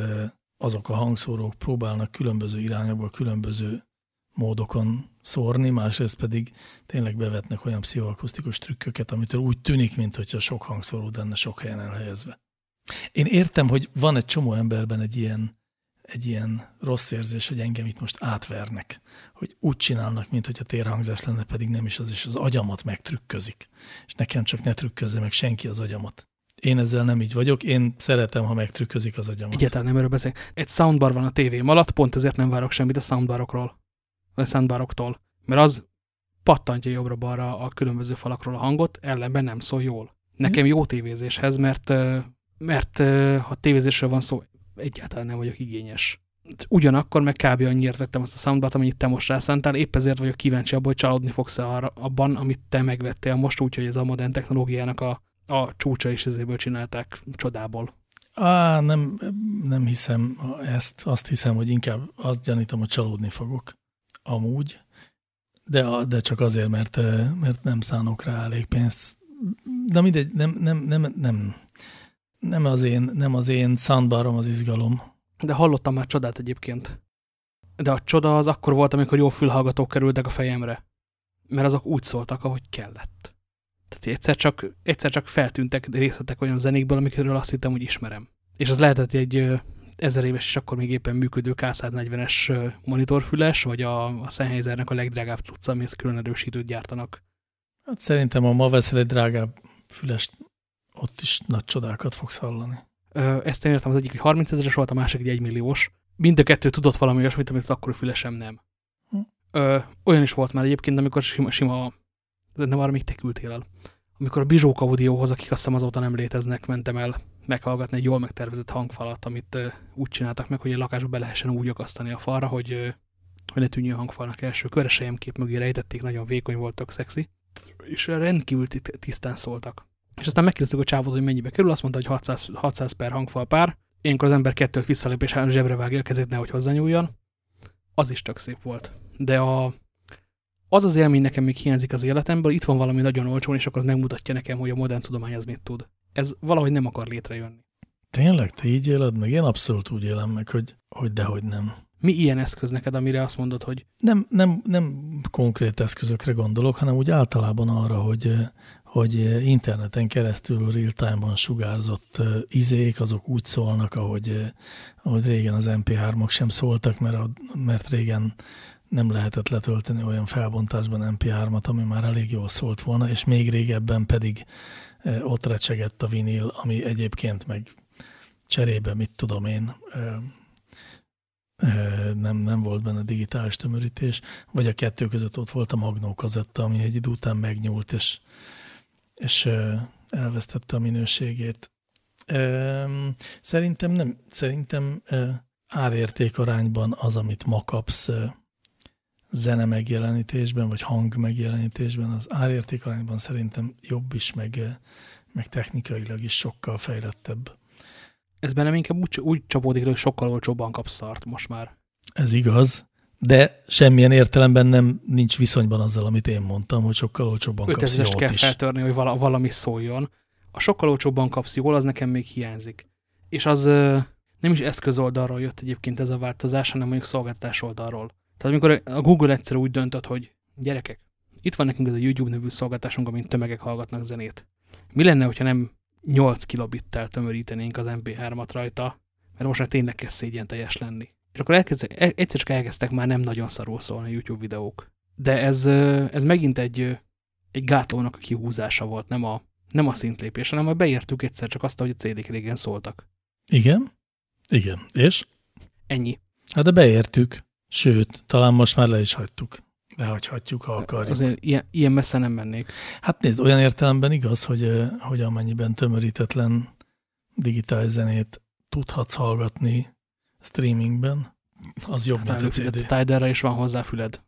azok a hangszórók próbálnak különböző irányokba, különböző módokon szórni, másrészt pedig tényleg bevetnek olyan pszichoakusztikus trükköket, amitől úgy tűnik, mintha sok hangszóró lenne sok helyen elhelyezve. Én értem, hogy van egy csomó emberben egy ilyen, egy ilyen rossz érzés, hogy engem itt most átvernek, hogy úgy csinálnak, mint hogyha térhangzás lenne, pedig nem is az, is az agyamat megtrükközik. És nekem csak ne trükközze meg senki az agyamat. Én ezzel nem így vagyok, én szeretem, ha megtrükközik az agyamat. Egyáltalán nem erről beszélek. Egy soundbar van a tévém alatt, pont ezért nem várok semmit a soundbarokról, a soundbaroktól. Mert az pattantja jobbra-balra a különböző falakról a hangot, ellenben nem szól jól. Nekem jó tévézéshez, mert, mert ha tévézésről van szó, egyáltalán nem vagyok igényes. Ugyanakkor meg kb. annyiért vettem azt a soundbart, amennyit te most rászántál, épp ezért vagyok kíváncsi abban, hogy csalódni fogsz -e abban, amit te megvettél most úgy, hogy ez a modern technológiának a a csúcsa is ezéből csinálták csodából. Á, nem, nem hiszem ezt. Azt hiszem, hogy inkább azt gyanítom, hogy csalódni fogok. Amúgy. de, de csak azért, mert, mert nem szánok rá elég pénzt. De mindegy, nem, nem, nem, nem, nem az én, nem az én soundbarom az izgalom. De hallottam már csodát egyébként. De a csoda az akkor volt, amikor jó fülhallgatók kerültek a fejemre. Mert azok úgy szóltak, ahogy kellett. Tehát egyszer csak, egyszer csak feltűntek részletek olyan zenékből, amikről azt hittem, hogy ismerem. És az lehetett egy ezer éves és akkor még éppen működő K140-es monitorfüles, vagy a, a Sennheisernek a legdrágább cucca, amihez külön erősítőt gyártanak. Hát szerintem, ha ma veszel egy drágább fülest, ott is nagy csodákat fogsz hallani. Ezt én értem, az egyik, hogy 30 ezeres volt, a másik egy 1 milliós. Mind a kettő tudott valami olyasmit, amit az akkori fülesem nem. Hm. Ö, olyan is volt már egyébként, amikor sima, sima de nem arra még te küldtél el. Amikor a Bizsók Audiohoz, akik azt hiszem azóta nem léteznek, mentem el meghallgatni egy jól megtervezett hangfalat, amit úgy csináltak meg, hogy a lakásba be lehessen úgy akasztani a falra, hogy, hogy ne tűnjön hangfalnak első körre, kép mögé rejtették, nagyon vékony voltak, szexi, és rendkívül tisztán szóltak. És aztán megkérdeztük a csávot, hogy mennyibe kerül, azt mondta, hogy 600, 600 per hangfal pár, ilyenkor az ember kettőt visszalép, és zsebre vágja a kezét, nehogy hozzányúljon. Az is tök szép volt. De a, az az élmény nekem még hiányzik az életemből, itt van valami nagyon olcsón, és akkor megmutatja nekem, hogy a modern tudomány az mit tud. Ez valahogy nem akar létrejönni. Tényleg? Te így éled meg? Én abszolút úgy élem meg, hogy, hogy dehogy nem. Mi ilyen eszköz neked, amire azt mondod, hogy... Nem, nem, nem konkrét eszközökre gondolok, hanem úgy általában arra, hogy, hogy interneten keresztül real-time-ban sugárzott izék, azok úgy szólnak, ahogy, ahogy régen az MP3-ok sem szóltak, mert, a, mert régen nem lehetett letölteni olyan felbontásban MP3-at, ami már elég jól szólt volna, és még régebben pedig ott recsegett a vinil, ami egyébként meg cserébe, mit tudom én, nem, nem volt benne digitális tömörítés, vagy a kettő között ott volt a magnó kazetta, ami egy idő után megnyúlt, és, és elvesztette a minőségét. Szerintem nem, szerintem árérték az, amit ma kapsz zene megjelenítésben, vagy hang megjelenítésben, az árérték arányban szerintem jobb is, meg, meg technikailag is sokkal fejlettebb. Ez bennem inkább úgy, úgy csapódik, hogy sokkal olcsóbban kapsz szart most már. Ez igaz, de semmilyen értelemben nem nincs viszonyban azzal, amit én mondtam, hogy sokkal olcsóbban kapsz jót kell is. feltörni, hogy vala, valami szóljon. A sokkal olcsóbban kapsz jól, az nekem még hiányzik. És az nem is eszköz oldalról jött egyébként ez a változás, hanem mondjuk szolgáltatás oldalról. Tehát amikor a Google egyszer úgy döntött, hogy gyerekek, itt van nekünk ez a YouTube nevű szolgáltásunk, amint tömegek hallgatnak zenét. Mi lenne, hogyha nem 8 kilobittel tömörítenénk az MP3-at rajta, mert most már tényleg kezd szégyen teljes lenni. És akkor elkezdtek, e, egyszer csak elkezdtek már nem nagyon szarul szólni a YouTube videók. De ez, ez megint egy, egy gátlónak a kihúzása volt, nem a, nem a szintlépés, hanem a beértük egyszer csak azt, hogy a CD-k régen szóltak. Igen? Igen. És? Ennyi. Hát de beértük. Sőt, talán most már le is hagytuk. Lehagyhatjuk, ha akarjuk. Azért ilyen, ilyen messze nem mennék. Hát nézd, olyan értelemben igaz, hogy, hogy amennyiben tömörítetlen digitális zenét tudhatsz hallgatni streamingben, az jobb, hát mint a CD. A Tidalra is van hozzá füled.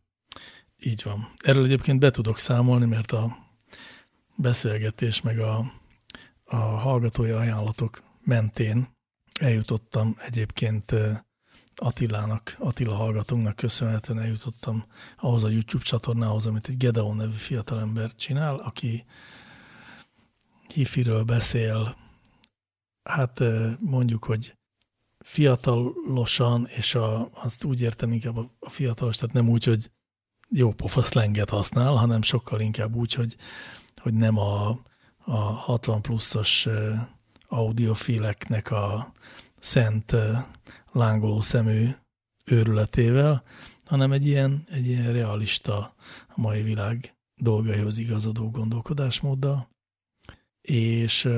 Így van. Erről egyébként be tudok számolni, mert a beszélgetés meg a, a hallgatói ajánlatok mentén eljutottam egyébként Attilának, Attila hallgatónknak köszönhetően eljutottam ahhoz a YouTube csatornához, amit egy Gedeon nevű fiatalember csinál, aki hifiről beszél, hát mondjuk, hogy fiatalosan, és a, azt úgy értem inkább a fiatalos, tehát nem úgy, hogy jó pofa szlenget használ, hanem sokkal inkább úgy, hogy, hogy nem a, a 60 pluszos audiofileknek a szent lángoló szemű őrületével, hanem egy ilyen, egy ilyen realista a mai világ dolgaihoz igazodó gondolkodásmóddal. És,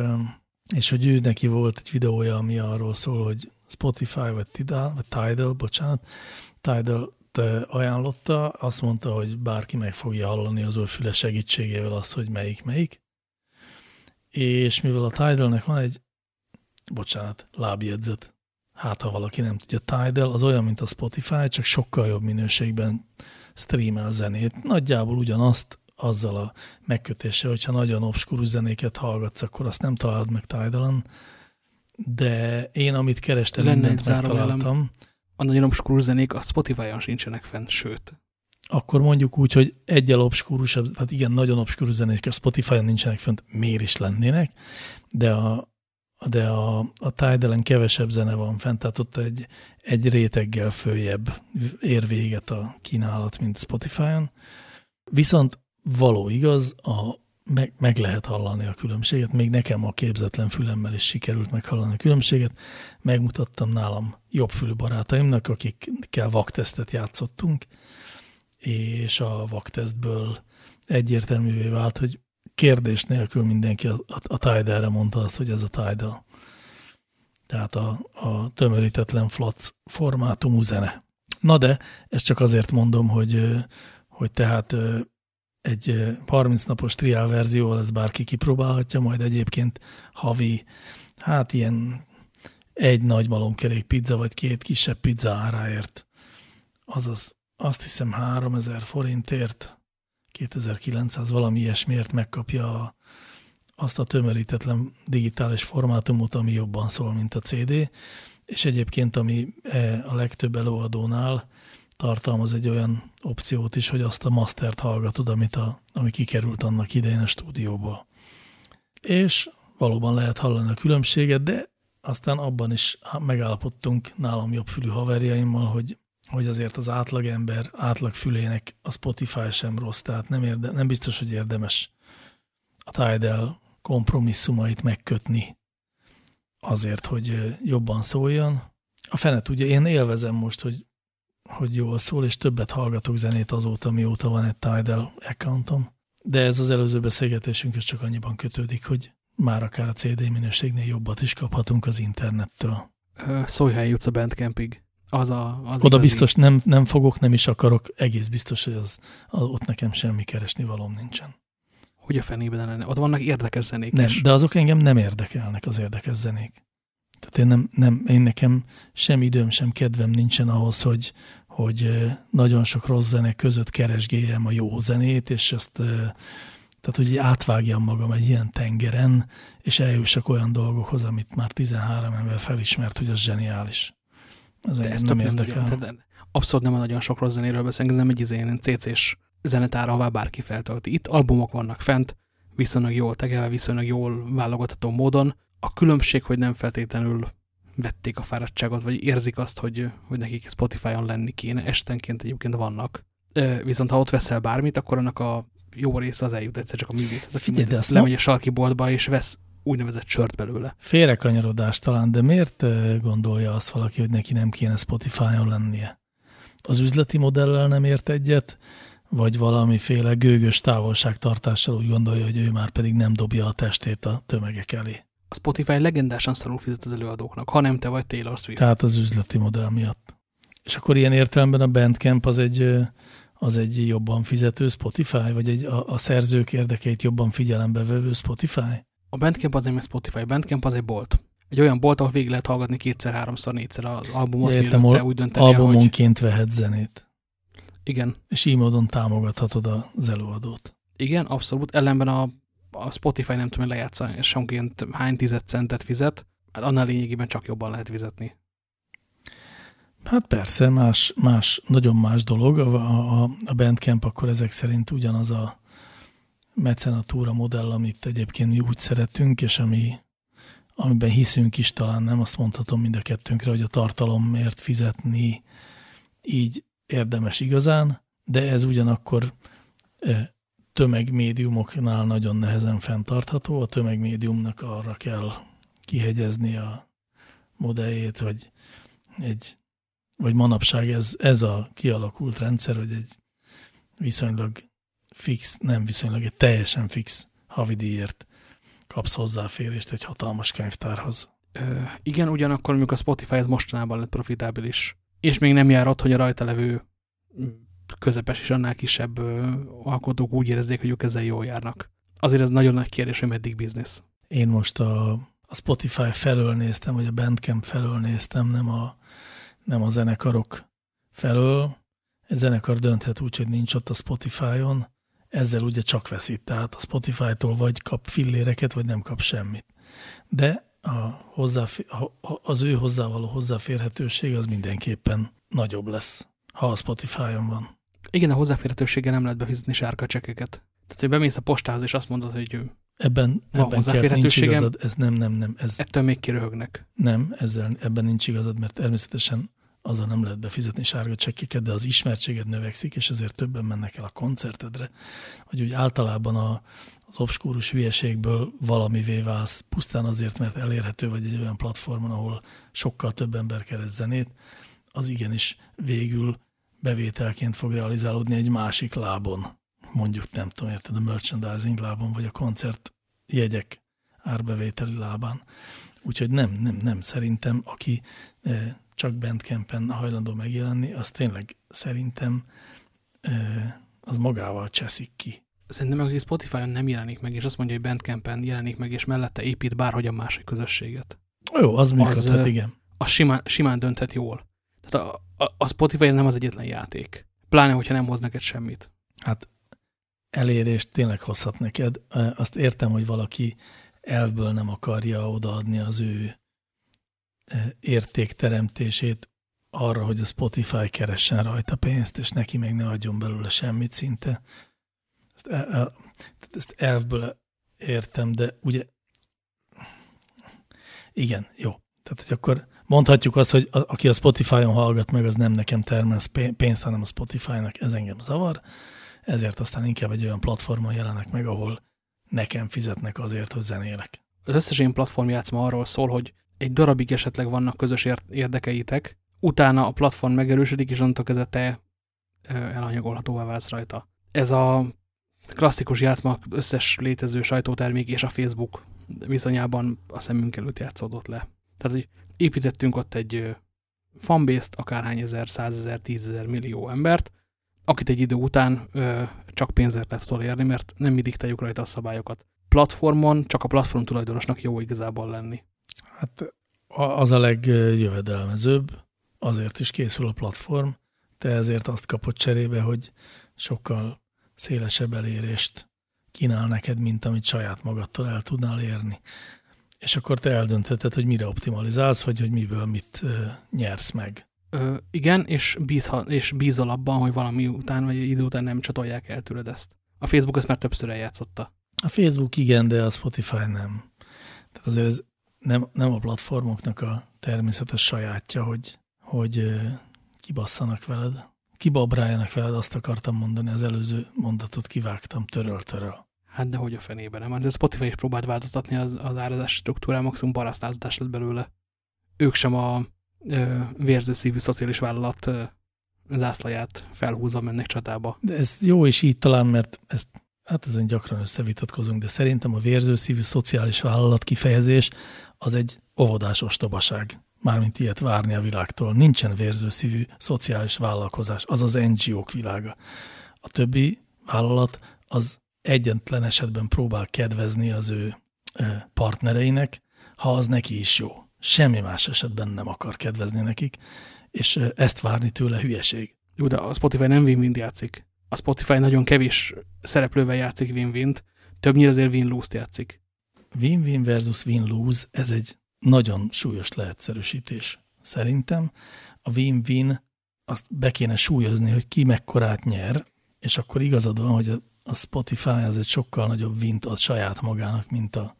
és hogy ő neki volt egy videója, ami arról szól, hogy Spotify vagy Tidal, vagy Tidal, bocsánat, Tidal ajánlotta, azt mondta, hogy bárki meg fogja hallani az ő füle segítségével azt, hogy melyik melyik. És mivel a Tidalnek van egy, bocsánat, lábjegyzet, hát ha valaki nem tudja, Tidal az olyan, mint a Spotify, csak sokkal jobb minőségben streamel zenét. Nagyjából ugyanazt azzal a megkötése, hogyha nagyon obskurus zenéket hallgatsz, akkor azt nem találod meg Tidal-on, de én, amit kerestem, Lenne mindent megtaláltam. A nagyon obskurus zenék a Spotify-on sincsenek fenn, sőt. akkor mondjuk úgy, hogy egyel obskúrusabb, hát igen, nagyon obskúrus zenék a Spotify-on nincsenek fönt, miért is lennének, de a, de a, a Tidal-en kevesebb zene van fent, tehát ott egy, egy réteggel följebb ér véget a kínálat, mint Spotify-on. Viszont való igaz, a, meg, meg lehet hallani a különbséget, még nekem a képzetlen fülemmel is sikerült meghallani a különbséget. Megmutattam nálam jobbfülű barátaimnak, akikkel vaktesztet játszottunk, és a vaktesztből egyértelművé vált, hogy kérdés nélkül mindenki a, a, a Tidal-re mondta azt, hogy ez a Tidal. Tehát a, a tömörítetlen flac formátumú zene. Na de, ezt csak azért mondom, hogy, hogy tehát egy 30 napos triál verzió lesz bárki kipróbálhatja, majd egyébként havi, hát ilyen egy nagy malomkerék pizza, vagy két kisebb pizza áráért. Azaz azt hiszem 3000 forintért, 2900 valami ilyesmiért megkapja a, azt a tömörítetlen digitális formátumot, ami jobban szól, mint a CD, és egyébként ami e, a legtöbb előadónál tartalmaz egy olyan opciót is, hogy azt a mastert hallgatod, amit a, ami kikerült annak idején a stúdióból. És valóban lehet hallani a különbséget, de aztán abban is megállapodtunk nálam jobb fülű haverjaimmal, hogy hogy azért az átlagember átlag fülének a Spotify sem rossz, tehát nem, érde, nem biztos, hogy érdemes a Tidal kompromisszumait megkötni azért, hogy jobban szóljon. A fenet ugye én élvezem most, hogy, hogy jól szól, és többet hallgatok zenét azóta, mióta van egy Tidal accountom. De ez az előző beszélgetésünk csak annyiban kötődik, hogy már akár a CD minőségnél jobbat is kaphatunk az internettől. Szólj, jutsz a Bandcampig az a... Az Oda igazi. biztos nem, nem fogok, nem is akarok, egész biztos, hogy az, az, ott nekem semmi keresni valóm nincsen. Hogy a fenében lenne? Ott vannak érdekes zenék Nem, de azok engem nem érdekelnek az érdekes zenék. Tehát én, nem, nem, én nekem sem időm, sem kedvem nincsen ahhoz, hogy, hogy nagyon sok rossz zene között keresgéljem a jó zenét, és ezt tehát, hogy átvágjam magam egy ilyen tengeren, és eljussak olyan dolgokhoz, amit már 13 ember felismert, hogy az zseniális. Ez De ez nem érdekel. Nagyon, abszolút nem nagyon sok rossz zenéről beszélünk, ez nem egy izén CC-s zenetár, ahová bárki feltölti. Itt albumok vannak fent, viszonylag jól tegelve, viszonylag jól válogatható módon. A különbség, hogy nem feltétlenül vették a fáradtságot, vagy érzik azt, hogy, hogy nekik Spotify-on lenni kéne. Estenként egyébként vannak. Viszont ha ott veszel bármit, akkor annak a jó része az eljut egyszer csak a művész. Ez a lemegy a sarki boltba, és vesz úgynevezett sört belőle. Félrekanyarodás talán, de miért gondolja azt valaki, hogy neki nem kéne Spotify-on lennie? Az üzleti modellel nem ért egyet, vagy valamiféle gőgös távolságtartással úgy gondolja, hogy ő már pedig nem dobja a testét a tömegek elé. A Spotify legendásan szarul fizet az előadóknak, ha nem te vagy Taylor Swift. Tehát az üzleti modell miatt. És akkor ilyen értelemben a Bandcamp az egy, az egy jobban fizető Spotify, vagy egy, a, a szerzők érdekeit jobban figyelembe vevő Spotify? A Bandcamp az nem egy Spotify, Bandcamp az egy bolt. Egy olyan bolt, ahol végig lehet hallgatni kétszer, háromszor, négyszer az albumot, Értem, te úgy döntenél, albumonként hogy... vehet zenét. Igen. És így módon támogathatod az előadót. Igen, abszolút. Ellenben a, a Spotify nem tudom lejátszani, és sonként hány tized centet fizet, hát annál lényegében csak jobban lehet fizetni. Hát persze, más, más, nagyon más dolog. A, a, a Bandcamp akkor ezek szerint ugyanaz a mecenatúra modell, amit egyébként mi úgy szeretünk, és ami, amiben hiszünk is, talán nem azt mondhatom mind a kettőnkre, hogy a tartalomért fizetni így érdemes igazán, de ez ugyanakkor e, tömegmédiumoknál nagyon nehezen fenntartható. A tömegmédiumnak arra kell kihegyezni a modelljét, hogy egy, vagy manapság ez, ez a kialakult rendszer, hogy egy viszonylag fix, nem viszonylag egy teljesen fix havidíjért kapsz hozzáférést egy hatalmas könyvtárhoz. Ö, igen, ugyanakkor amikor a Spotify ez mostanában lett profitábilis, és még nem jár ott, hogy a rajta levő közepes és annál kisebb ö, alkotók úgy érezzék, hogy ők ezzel jól járnak. Azért ez nagyon nagy kérdés, hogy meddig biznisz. Én most a, a Spotify felől néztem, vagy a Bandcamp felől néztem, nem a, nem a zenekarok felől. Egy zenekar dönthet úgy, hogy nincs ott a Spotify-on, ezzel ugye csak veszít, tehát a Spotify-tól vagy kap filléreket, vagy nem kap semmit. De a hozzáfér, az ő hozzávaló hozzáférhetőség az mindenképpen nagyobb lesz, ha a Spotify-on van. Igen, a hozzáférhetőséggel nem lehet befizetni sárga csekeket. Tehát, hogy bemész a postához, és azt mondod, hogy Ebben, Van ebben kell, nincs hozzáférhetőségem? igazad, ez nem, nem, nem, ez ettől még kiröhögnek. nem, ezzel, ebben nincs igazad, mert természetesen azzal nem lehet befizetni sárga csekkeket, de az ismertséged növekszik, és ezért többen mennek el a koncertedre, vagy úgy általában a, az obskúrus hülyeségből valamivé válsz, pusztán azért, mert elérhető vagy egy olyan platformon, ahol sokkal több ember keres zenét, az igenis végül bevételként fog realizálódni egy másik lábon. Mondjuk nem tudom, érted, a merchandising lábon, vagy a koncert jegyek árbevételi lábán. Úgyhogy nem, nem, nem. Szerintem, aki eh, csak Bandcampen hajlandó megjelenni, az tényleg szerintem az magával cseszik ki. Szerintem, aki Spotify-on nem jelenik meg, és azt mondja, hogy Bandcampen jelenik meg, és mellette épít bárhogyan másik közösséget. Jó, az működhet, ö, igen. Az simán, simán dönthet jól. Tehát a, a, a Spotify nem az egyetlen játék. Pláne, hogyha nem hoz neked semmit. Hát elérést tényleg hozhat neked. Azt értem, hogy valaki elvből nem akarja odaadni az ő értékteremtését arra, hogy a Spotify keressen rajta pénzt, és neki még ne adjon belőle semmit szinte. Ezt, el, tehát ezt elvből értem, de ugye igen, jó. Tehát, hogy akkor mondhatjuk azt, hogy a, aki a Spotify-on hallgat meg, az nem nekem termel pé- pénzt, hanem a Spotify-nak, ez engem zavar, ezért aztán inkább egy olyan platformon jelenek meg, ahol nekem fizetnek azért, hogy zenélek. Az összes én platformjátszma arról szól, hogy egy darabig esetleg vannak közös ér- érdekeitek, utána a platform megerősödik, és onnantól kezdve te ö, elanyagolhatóvá válsz rajta. Ez a klasszikus játszma összes létező sajtótermék és a Facebook viszonyában a szemünk előtt játszódott le. Tehát, hogy építettünk ott egy fanbase-t, akárhány ezer, százezer, tízezer, millió embert, akit egy idő után ö, csak pénzért lehet utolérni, mert nem mi diktáljuk rajta a szabályokat. Platformon csak a platform tulajdonosnak jó igazából lenni. Hát az a legjövedelmezőbb, azért is készül a platform, te ezért azt kapod cserébe, hogy sokkal szélesebb elérést kínál neked, mint amit saját magadtól el tudnál érni. És akkor te eldöntheted, hogy mire optimalizálsz, vagy hogy miből mit nyersz meg. Ö, igen, és, bízha, és bízol abban, hogy valami után, vagy idő után nem csatolják el tőled ezt. A Facebook ezt már többször eljátszotta. A Facebook igen, de a Spotify nem. Tehát azért ez nem, nem a platformoknak a természetes sajátja, hogy, hogy kibasszanak veled. Kibabráljanak veled, azt akartam mondani, az előző mondatot kivágtam töröl-töröl. Hát de hogy a fenében nem. De a Spotify is próbált változtatni az, az árazás struktúrán, maximum parasztázás lett belőle. Ők sem a ö, vérző szívű szociális vállalat ö, zászlaját felhúzva mennek csatába. De ez jó is így talán, mert ezt, hát ezen gyakran összevitatkozunk, de szerintem a vérzőszívű szociális vállalat kifejezés az egy óvodás ostobaság. Mármint ilyet várni a világtól. Nincsen vérzőszívű szociális vállalkozás, az az NGO-k világa. A többi vállalat az egyetlen esetben próbál kedvezni az ő partnereinek, ha az neki is jó. Semmi más esetben nem akar kedvezni nekik, és ezt várni tőle hülyeség. Jó, de a Spotify nem win-win játszik. A Spotify nagyon kevés szereplővel játszik win-win-t, többnyire azért win-lose-t játszik. Win-win versus win-lose, ez egy nagyon súlyos leegyszerűsítés. Szerintem a win-win azt be kéne súlyozni, hogy ki mekkorát nyer, és akkor igazad van, hogy a, Spotify az egy sokkal nagyobb vint ad saját magának, mint, a,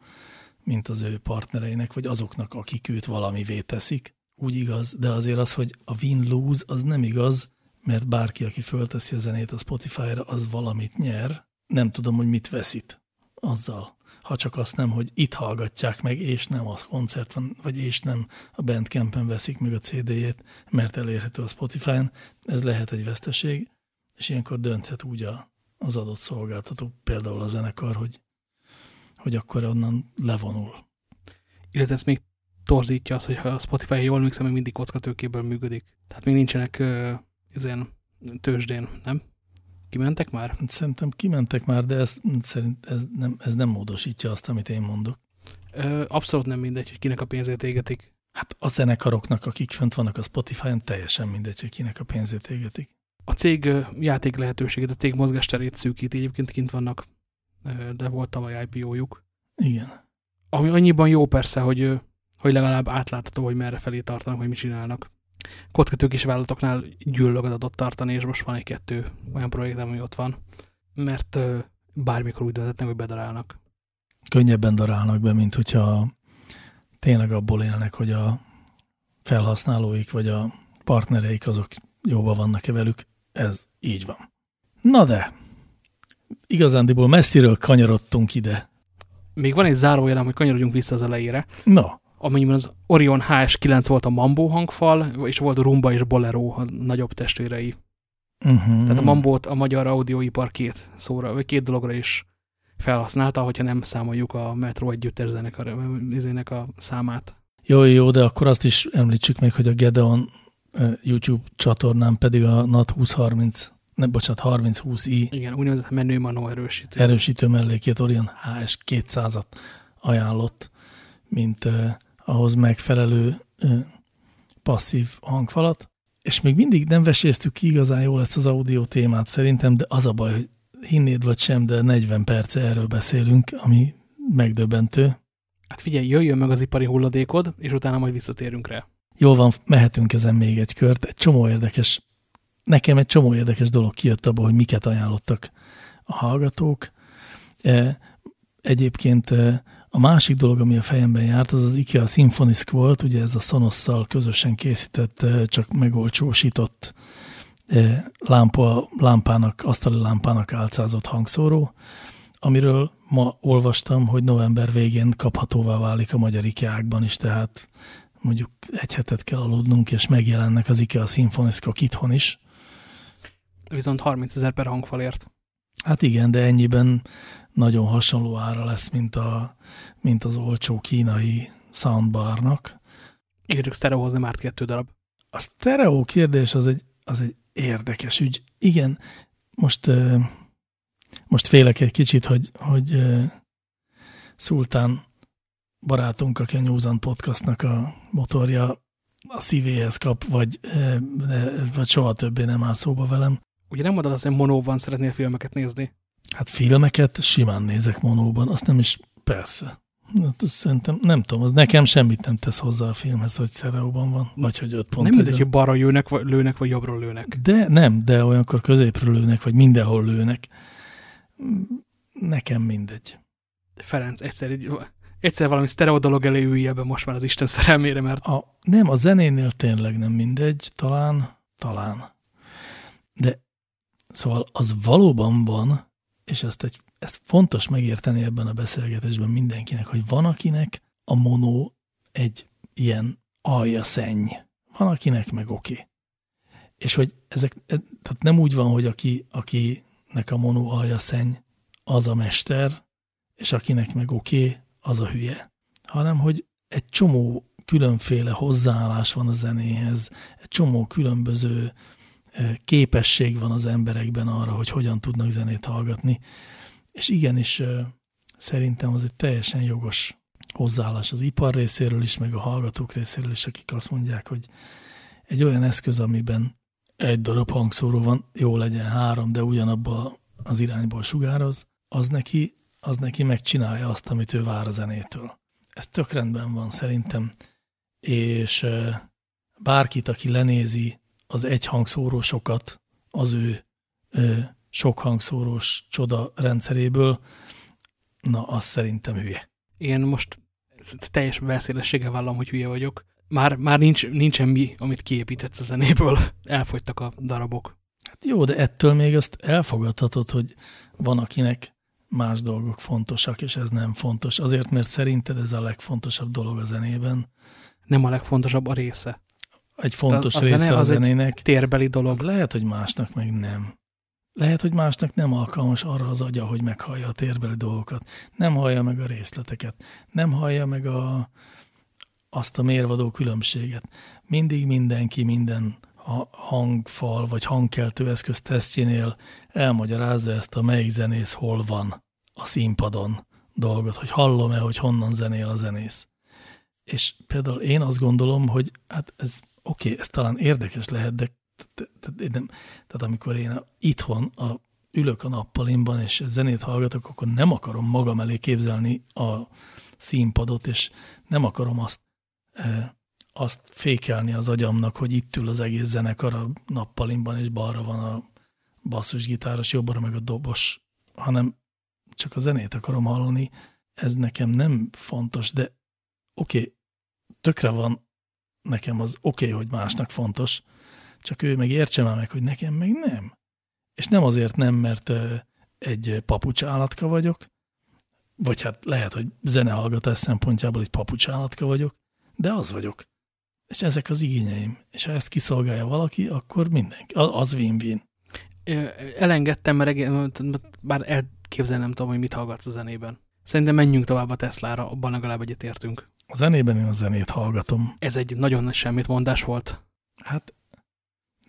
mint az ő partnereinek, vagy azoknak, akik őt valamivé teszik. Úgy igaz, de azért az, hogy a win-lose az nem igaz, mert bárki, aki fölteszi a zenét a Spotify-ra, az valamit nyer. Nem tudom, hogy mit veszít azzal ha csak azt nem, hogy itt hallgatják meg, és nem a koncert van, vagy és nem a Bandcampen veszik meg a CD-jét, mert elérhető a Spotify-n, ez lehet egy veszteség, és ilyenkor dönthet úgy a, az adott szolgáltató, például a zenekar, hogy, hogy akkor onnan levonul. Illetve ezt még torzítja az, hogy ha a Spotify jól emlékszem, még mindig kockatőkéből működik. Tehát még nincsenek ezen tőzsdén, nem? Kimentek már? Szerintem kimentek már, de ez, szerint ez, nem, ez nem módosítja azt, amit én mondok. Ö, abszolút nem mindegy, hogy kinek a pénzét égetik. Hát a zenekaroknak, akik fönt vannak a Spotify-on, teljesen mindegy, hogy kinek a pénzét égetik. A cég játék lehetőséget, a cég mozgásterét szűkíti, egyébként kint vannak, de volt tavaly IPO-juk. Igen. Ami annyiban jó persze, hogy, hogy legalább átlátható, hogy merre felé tartanak, hogy mit csinálnak. Kockatők is vállalatoknál gyűlögadatot tartani, és most van egy-kettő olyan projekt, ami ott van, mert bármikor úgy döntetnek, hogy bedarálnak. Könnyebben darálnak be, mint hogyha tényleg abból élnek, hogy a felhasználóik vagy a partnereik azok jóban vannak-e velük. Ez így van. Na de, igazándiból messziről kanyarodtunk ide. Még van egy zárójelem, hogy kanyarodjunk vissza az elejére. No. Amennyiben az Orion HS9 volt a Mambo hangfal, és volt a Rumba és Bolero a nagyobb testvérei. Uh Mhm. -huh. Tehát a Mambót a magyar audioipar két szóra, vagy két dologra is felhasználta, hogyha nem számoljuk a Metro együttes zenekar a számát. Jó, jó, de akkor azt is említsük meg, hogy a Gedeon YouTube csatornán pedig a NAT 2030, nem bocsánat, 3020i Igen, úgynevezett menő manó erősítő. erősítő mellékét Orion HS 200-at ajánlott, mint ahhoz megfelelő passzív hangfalat. És még mindig nem veséztük ki igazán jól ezt az audio témát szerintem, de az a baj, hogy hinnéd vagy sem, de 40 perce erről beszélünk, ami megdöbbentő. Hát figyelj, jöjjön meg az ipari hulladékod, és utána majd visszatérünk rá. Jól van, mehetünk ezen még egy kört. Egy csomó érdekes, nekem egy csomó érdekes dolog kijött abból, hogy miket ajánlottak a hallgatók. Egyébként a másik dolog, ami a fejemben járt, az az IKEA Symfonisk volt, ugye ez a Sonosszal közösen készített, csak megolcsósított lámpa, lámpának, asztali lámpának álcázott hangszóró, amiről ma olvastam, hogy november végén kaphatóvá válik a magyar IKEA-kban is, tehát mondjuk egy hetet kell aludnunk, és megjelennek az IKEA Symfoniskok itthon is. Viszont 30 ezer per hangfalért. Hát igen, de ennyiben nagyon hasonló ára lesz, mint, a, mint az olcsó kínai soundbarnak. Csak sztereóhoz nem árt kettő darab. A sztereó kérdés az egy, az egy érdekes ügy. Igen, most, most félek egy kicsit, hogy, hogy Szultán barátunk, aki a Newsan podcastnak a motorja a szívéhez kap, vagy, vagy soha többé nem áll szóba velem. Ugye nem mondod azt, hogy monóban szeretnél filmeket nézni? Hát filmeket simán nézek monóban, azt nem is persze. Hát szerintem, nem tudom, az nekem semmit nem tesz hozzá a filmhez, hogy szereóban van, vagy hogy öt pont. Nem mindegy, hogy balra lőnek, vagy, lőnek, vagy jobbról lőnek. De nem, de olyankor középről lőnek, vagy mindenhol lőnek. Nekem mindegy. Ferenc, egyszer, egyszer valami sztereó dolog elé ülje be most már az Isten szerelmére, mert... A, nem, a zenénél tényleg nem mindegy, talán, talán. De szóval az valóban van, és ezt, egy, ezt fontos megérteni ebben a beszélgetésben mindenkinek, hogy van akinek a mono egy ilyen alja szenny. Van akinek meg oké. Okay. És hogy ezek, tehát nem úgy van, hogy aki, akinek a mono alja szenny, az a mester, és akinek meg oké, okay, az a hülye. Hanem, hogy egy csomó különféle hozzáállás van a zenéhez, egy csomó különböző képesség van az emberekben arra, hogy hogyan tudnak zenét hallgatni, és igenis szerintem az egy teljesen jogos hozzáállás az ipar részéről is, meg a hallgatók részéről is, akik azt mondják, hogy egy olyan eszköz, amiben egy darab hangszóró van, jó legyen három, de ugyanabban az irányból sugároz, az neki, az neki megcsinálja azt, amit ő vár a zenétől. Ez tök rendben van szerintem, és bárkit, aki lenézi az egy hangszórósokat az ő ö, sok hangszórós csoda rendszeréből, na, az szerintem hülye. Én most teljes beszélességgel vállalom, hogy hülye vagyok. Már, már nincs, nincsen mi, amit kiépített a zenéből. *laughs* Elfogytak a darabok. Hát jó, de ettől még azt elfogadhatod, hogy van, akinek más dolgok fontosak, és ez nem fontos. Azért, mert szerinted ez a legfontosabb dolog a zenében. Nem a legfontosabb a része egy fontos a része zene, a zenének. térbeli dolog. Az lehet, hogy másnak meg nem. Lehet, hogy másnak nem alkalmas arra az agya, hogy meghallja a térbeli dolgokat. Nem hallja meg a részleteket. Nem hallja meg a, azt a mérvadó különbséget. Mindig mindenki minden hangfal vagy hangkeltő eszköz tesztjénél elmagyarázza ezt a melyik zenész hol van a színpadon dolgot, hogy hallom-e, hogy honnan zenél a zenész. És például én azt gondolom, hogy hát ez oké, okay, ez talán érdekes lehet, de tehát amikor én itthon a, ülök a nappalimban, és zenét hallgatok, akkor nem akarom magam elé képzelni a színpadot, és nem akarom azt, azt fékelni az agyamnak, hogy itt ül az egész zenekar a nappalimban, és balra van a basszusgitáros, jobbra meg a dobos, hanem csak a zenét akarom hallani, ez nekem nem fontos, de oké, okay, tökre van nekem az oké, okay, hogy másnak fontos, csak ő meg értse már meg, hogy nekem meg nem. És nem azért nem, mert egy papucsállatka vagyok, vagy hát lehet, hogy zenehallgatás szempontjából egy papucsállatka vagyok, de az vagyok. És ezek az igényeim. És ha ezt kiszolgálja valaki, akkor mindenki. Az win-win. Elengedtem, mert bár elképzelni nem tudom, hogy mit hallgatsz a zenében. Szerintem menjünk tovább a Teslára, abban legalább egyetértünk. A zenében én a zenét hallgatom. Ez egy nagyon nagy semmit mondás volt. Hát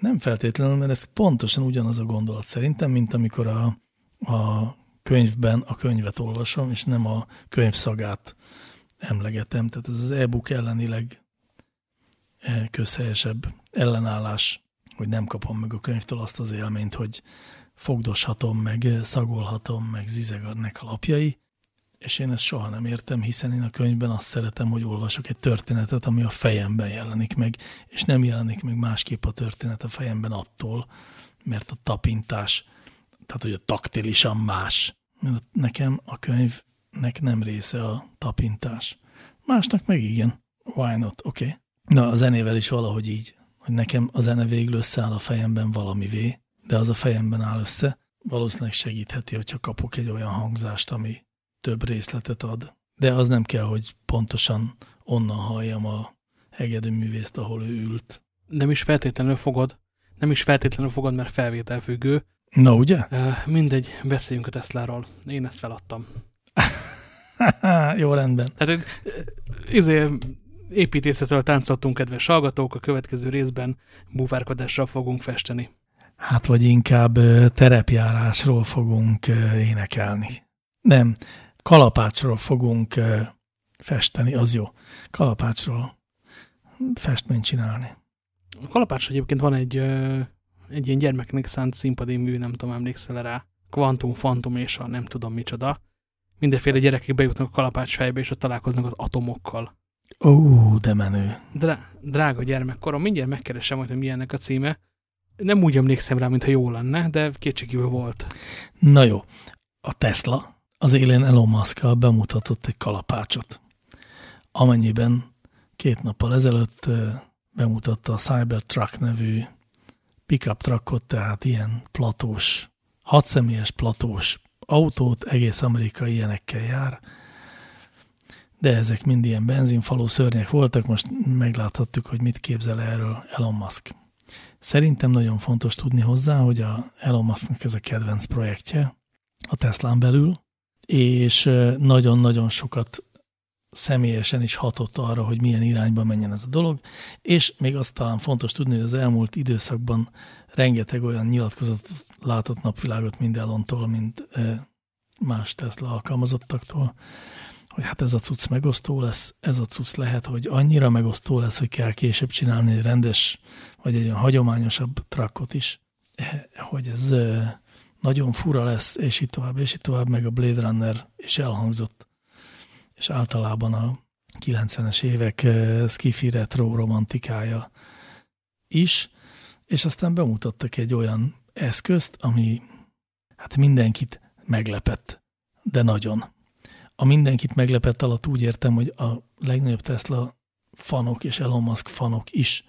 nem feltétlenül, mert ez pontosan ugyanaz a gondolat szerintem, mint amikor a, a könyvben a könyvet olvasom, és nem a könyv szagát emlegetem. Tehát ez az e-book ellenileg e, közhelyesebb ellenállás, hogy nem kapom meg a könyvtől azt az élményt, hogy fogdoshatom, meg szagolhatom, meg zizegnek a lapjai, és én ezt soha nem értem, hiszen én a könyvben azt szeretem, hogy olvasok egy történetet, ami a fejemben jelenik meg, és nem jelenik meg másképp a történet a fejemben attól, mert a tapintás, tehát hogy a taktilisan más. Mert nekem a könyvnek nem része a tapintás. Másnak meg igen. Why not? Oké. Okay. Na, a zenével is valahogy így, hogy nekem a zene végül összeáll a fejemben valamivé, de az a fejemben áll össze. Valószínűleg segítheti, hogyha kapok egy olyan hangzást, ami több részletet ad. De az nem kell, hogy pontosan onnan halljam a hegedűművészt, ahol ő ült. Nem is feltétlenül fogod. Nem is feltétlenül fogod, mert felvételfüggő. Na, ugye? Mindegy, beszéljünk a Tesláról. Én ezt feladtam. *laughs* Jó, rendben. Tehát izé, építészetről táncoltunk, kedves hallgatók, a következő részben búvárkodással fogunk festeni. Hát, vagy inkább terepjárásról fogunk énekelni. Nem, kalapácsról fogunk festeni, az jó. Kalapácsról festményt csinálni. A kalapács egyébként van egy, egy ilyen gyermeknek szánt színpadi mű, nem tudom, emlékszel rá. Quantum, Fantom és a nem tudom micsoda. Mindenféle gyerekek bejutnak a kalapács fejbe, és ott találkoznak az atomokkal. Ó, de menő. Drá drága gyermekkorom, mindjárt megkeresem, hogy mi ennek a címe. Nem úgy emlékszem rá, mintha jó lenne, de kétségívül volt. Na jó. A Tesla az élén Elon musk bemutatott egy kalapácsot, amennyiben két nappal ezelőtt bemutatta a Cybertruck nevű pickup truckot, tehát ilyen platós, hatszemélyes platós autót, egész Amerika ilyenekkel jár, de ezek mind ilyen benzinfaló szörnyek voltak, most megláthattuk, hogy mit képzel erről Elon Musk. Szerintem nagyon fontos tudni hozzá, hogy a Elon Musknak ez a kedvenc projektje a Teslán belül, és nagyon-nagyon sokat személyesen is hatott arra, hogy milyen irányba menjen ez a dolog, és még azt talán fontos tudni, hogy az elmúlt időszakban rengeteg olyan nyilatkozat látott napvilágot mind Elontól, mint más Tesla alkalmazottaktól, hogy hát ez a cucc megosztó lesz, ez a cucc lehet, hogy annyira megosztó lesz, hogy kell később csinálni egy rendes, vagy egy olyan hagyományosabb trakot is, hogy ez nagyon fura lesz, és így tovább, és így tovább, meg a Blade Runner is elhangzott. És általában a 90-es évek uh, skifi retro romantikája is, és aztán bemutattak egy olyan eszközt, ami hát mindenkit meglepett, de nagyon. A mindenkit meglepett alatt úgy értem, hogy a legnagyobb Tesla fanok és Elon Musk fanok is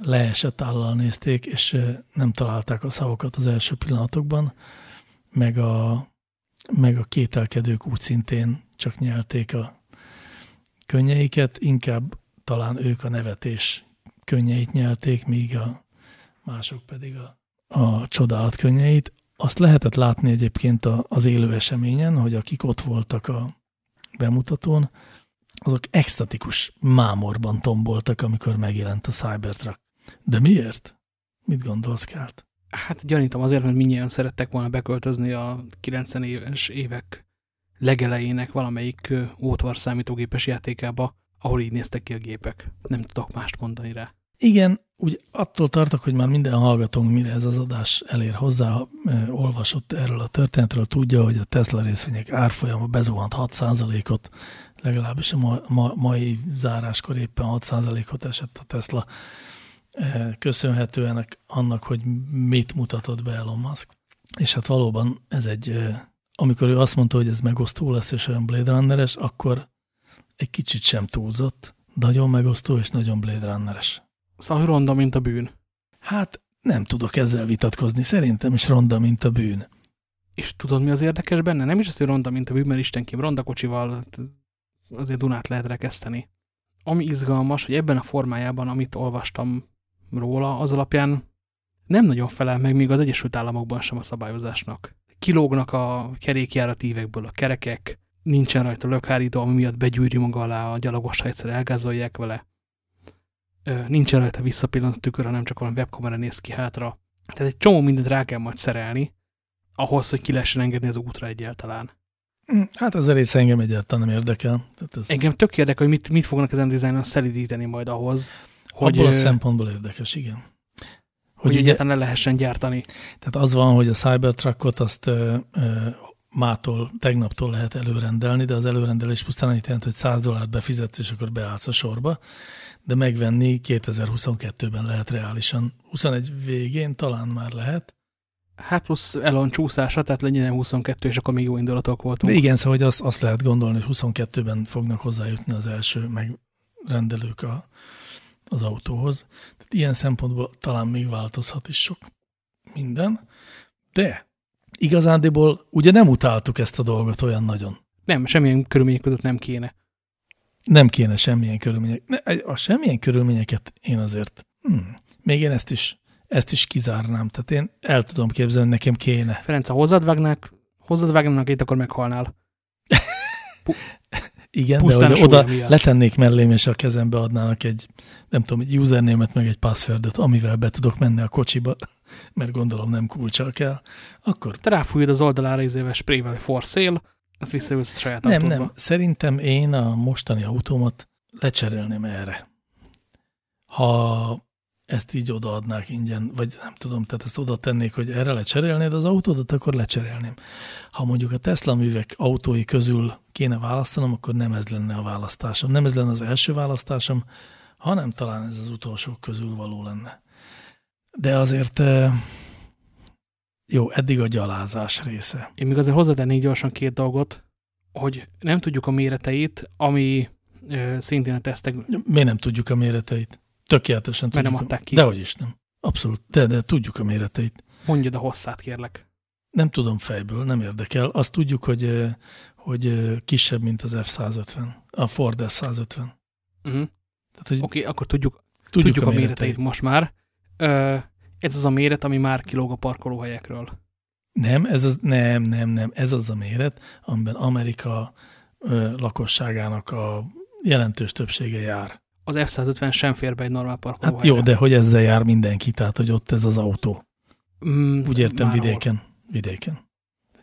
leesett állal nézték, és nem találták a szavakat az első pillanatokban, meg a, meg a kételkedők úgy szintén csak nyelték a könnyeiket, inkább talán ők a nevetés könnyeit nyelték, míg a mások pedig a, a csodálat könnyeit. Azt lehetett látni egyébként az élő eseményen, hogy akik ott voltak a bemutatón, azok extatikus mámorban tomboltak, amikor megjelent a Cybertruck. De miért? Mit gondolsz, Kárt? Hát gyanítom azért, mert mindjárt szerettek volna beköltözni a 90 éves évek legelejének valamelyik ótvar számítógépes játékába, ahol így néztek ki a gépek. Nem tudok mást mondani rá. Igen, úgy attól tartok, hogy már minden hallgatónk, mire ez az adás elér hozzá, olvasott erről a történetről, tudja, hogy a Tesla részvények árfolyama bezuhant 6%-ot, legalábbis a ma, ma, mai záráskor éppen 6%-ot esett a Tesla, köszönhetően annak, hogy mit mutatott be Elon Musk. És hát valóban ez egy, amikor ő azt mondta, hogy ez megosztó lesz és olyan Blade Runneres, akkor egy kicsit sem túlzott, nagyon megosztó és nagyon Blade Runneres. Szóval ronda, mint a bűn. Hát nem tudok ezzel vitatkozni, szerintem is ronda, mint a bűn. És tudod, mi az érdekes benne? Nem is az, hogy ronda, mint a bűn, mert istenként ronda kocsival azért Dunát lehet rekeszteni. Ami izgalmas, hogy ebben a formájában, amit olvastam róla, az alapján nem nagyon felel meg még az Egyesült Államokban sem a szabályozásnak. Kilógnak a kerékjáratívekből a kerekek, nincsen rajta lökhárító, ami miatt begyűri maga alá a gyalogos, ha egyszer elgázolják vele. Nincsen rajta visszapillantó tükör, hanem csak valami webkamera néz ki hátra. Tehát egy csomó mindent rá kell majd szerelni, ahhoz, hogy ki lehessen engedni az útra egyáltalán. Hm, hát ez a része engem egyáltalán nem érdekel. Tehát ez... Engem tök érdekel, hogy mit, mit fognak ezen dizájnon szelidíteni majd ahhoz, hogy... Abból a szempontból érdekes, igen. Hogy, hogy egyáltalán le lehessen gyártani. Tehát az van, hogy a Cybertruckot azt ö, ö, mától, tegnaptól lehet előrendelni, de az előrendelés pusztán annyit jelent, hogy 100 dollárt befizetsz, és akkor beállsz a sorba, de megvenni 2022-ben lehet reálisan. 21 végén talán már lehet. Hát plusz Elon csúszása, tehát legyen 22, és akkor még jó indulatok voltunk. De igen, szóval hogy azt, azt lehet gondolni, hogy 22-ben fognak hozzájutni az első megrendelők a, az autóhoz. Tehát ilyen szempontból talán még változhat is sok minden, de igazándiból ugye nem utáltuk ezt a dolgot olyan nagyon. Nem, semmilyen körülmények között nem kéne. Nem kéne semmilyen körülmények. A semmilyen körülményeket én azért, hmm, még én ezt is, ezt is kizárnám. Tehát én el tudom képzelni, nekem kéne. Ferenc, ha hozzád vágnak, hozzád vágnak itt, akkor meghalnál. *laughs* Igen, de hogy oda miatt. letennék mellém, és a kezembe adnának egy, nem tudom, egy username-et, meg egy passwordot, amivel be tudok menni a kocsiba, *laughs* mert gondolom nem kulcsal kell, akkor... Te ráfújod az oldalára izével sprével for sale, azt visszaülsz a saját Nem, nem, szerintem én a mostani autómat lecserélném erre. Ha ezt így odaadnák ingyen, vagy nem tudom, tehát ezt oda tennék, hogy erre lecserélnéd az autódat, akkor lecserélném. Ha mondjuk a Tesla művek autói közül kéne választanom, akkor nem ez lenne a választásom. Nem ez lenne az első választásom, hanem talán ez az utolsó közül való lenne. De azért jó, eddig a gyalázás része. Én még azért hozzátennék gyorsan két dolgot, hogy nem tudjuk a méreteit, ami szintén a tesztek... Miért nem tudjuk a méreteit? Tökéletesen Mert tudjuk. nem adták ki. Dehogy is nem. Abszolút. De, de tudjuk a méreteit. Mondjad a hosszát, kérlek. Nem tudom fejből, nem érdekel. Azt tudjuk, hogy, hogy kisebb, mint az F-150. A Ford F-150. Uh -huh. Oké, okay, akkor tudjuk, tudjuk, tudjuk a, a méreteit. méreteit most már. Ö, ez az a méret, ami már kilóg a parkolóhelyekről. Nem, ez az, nem, nem, nem. Ez az a méret, amiben Amerika ö, lakosságának a jelentős többsége jár az F-150 sem fér be egy normál parkolóhelyre. Hát jó, de hogy ezzel jár mindenki, tehát hogy ott ez az autó. Mm, Úgy értem vidéken. Hol. Vidéken.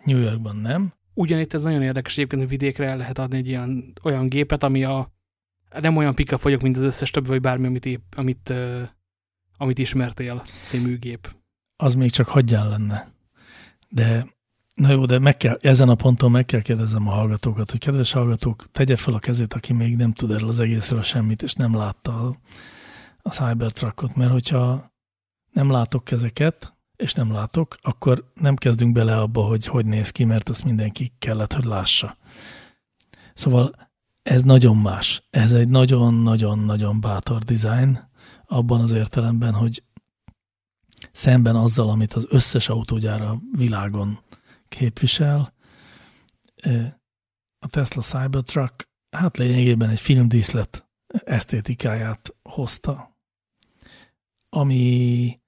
New Yorkban nem. Ugyanitt ez nagyon érdekes egyébként, hogy vidékre el lehet adni egy ilyen, olyan gépet, ami a nem olyan pika fogyok, mint az összes többi, vagy bármi, amit, épp, amit, uh, amit ismertél című gép. Az még csak hagyján lenne. De Na jó, de meg kell, ezen a ponton meg kell kérdezem a hallgatókat, hogy kedves hallgatók, tegye fel a kezét, aki még nem tud erről az egészről semmit, és nem látta a, a Cybertruckot, mert hogyha nem látok kezeket, és nem látok, akkor nem kezdünk bele abba, hogy hogy néz ki, mert azt mindenki kellett, hogy lássa. Szóval ez nagyon más. Ez egy nagyon-nagyon-nagyon bátor design, abban az értelemben, hogy szemben azzal, amit az összes autógyára világon képvisel. A Tesla Cybertruck hát lényegében egy filmdíszlet esztétikáját hozta, ami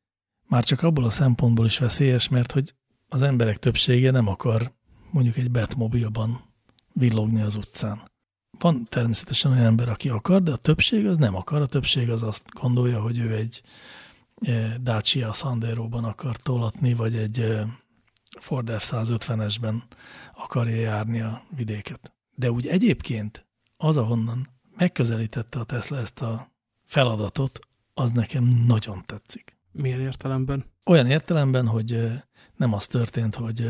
már csak abból a szempontból is veszélyes, mert hogy az emberek többsége nem akar mondjuk egy Batmobilban villogni az utcán. Van természetesen olyan ember, aki akar, de a többség az nem akar. A többség az azt gondolja, hogy ő egy Dacia Sandero-ban akar tolatni, vagy egy Ford F-150-esben akarja járni a vidéket. De úgy egyébként az, ahonnan megközelítette a Tesla ezt a feladatot, az nekem nagyon tetszik. Milyen értelemben? Olyan értelemben, hogy nem az történt, hogy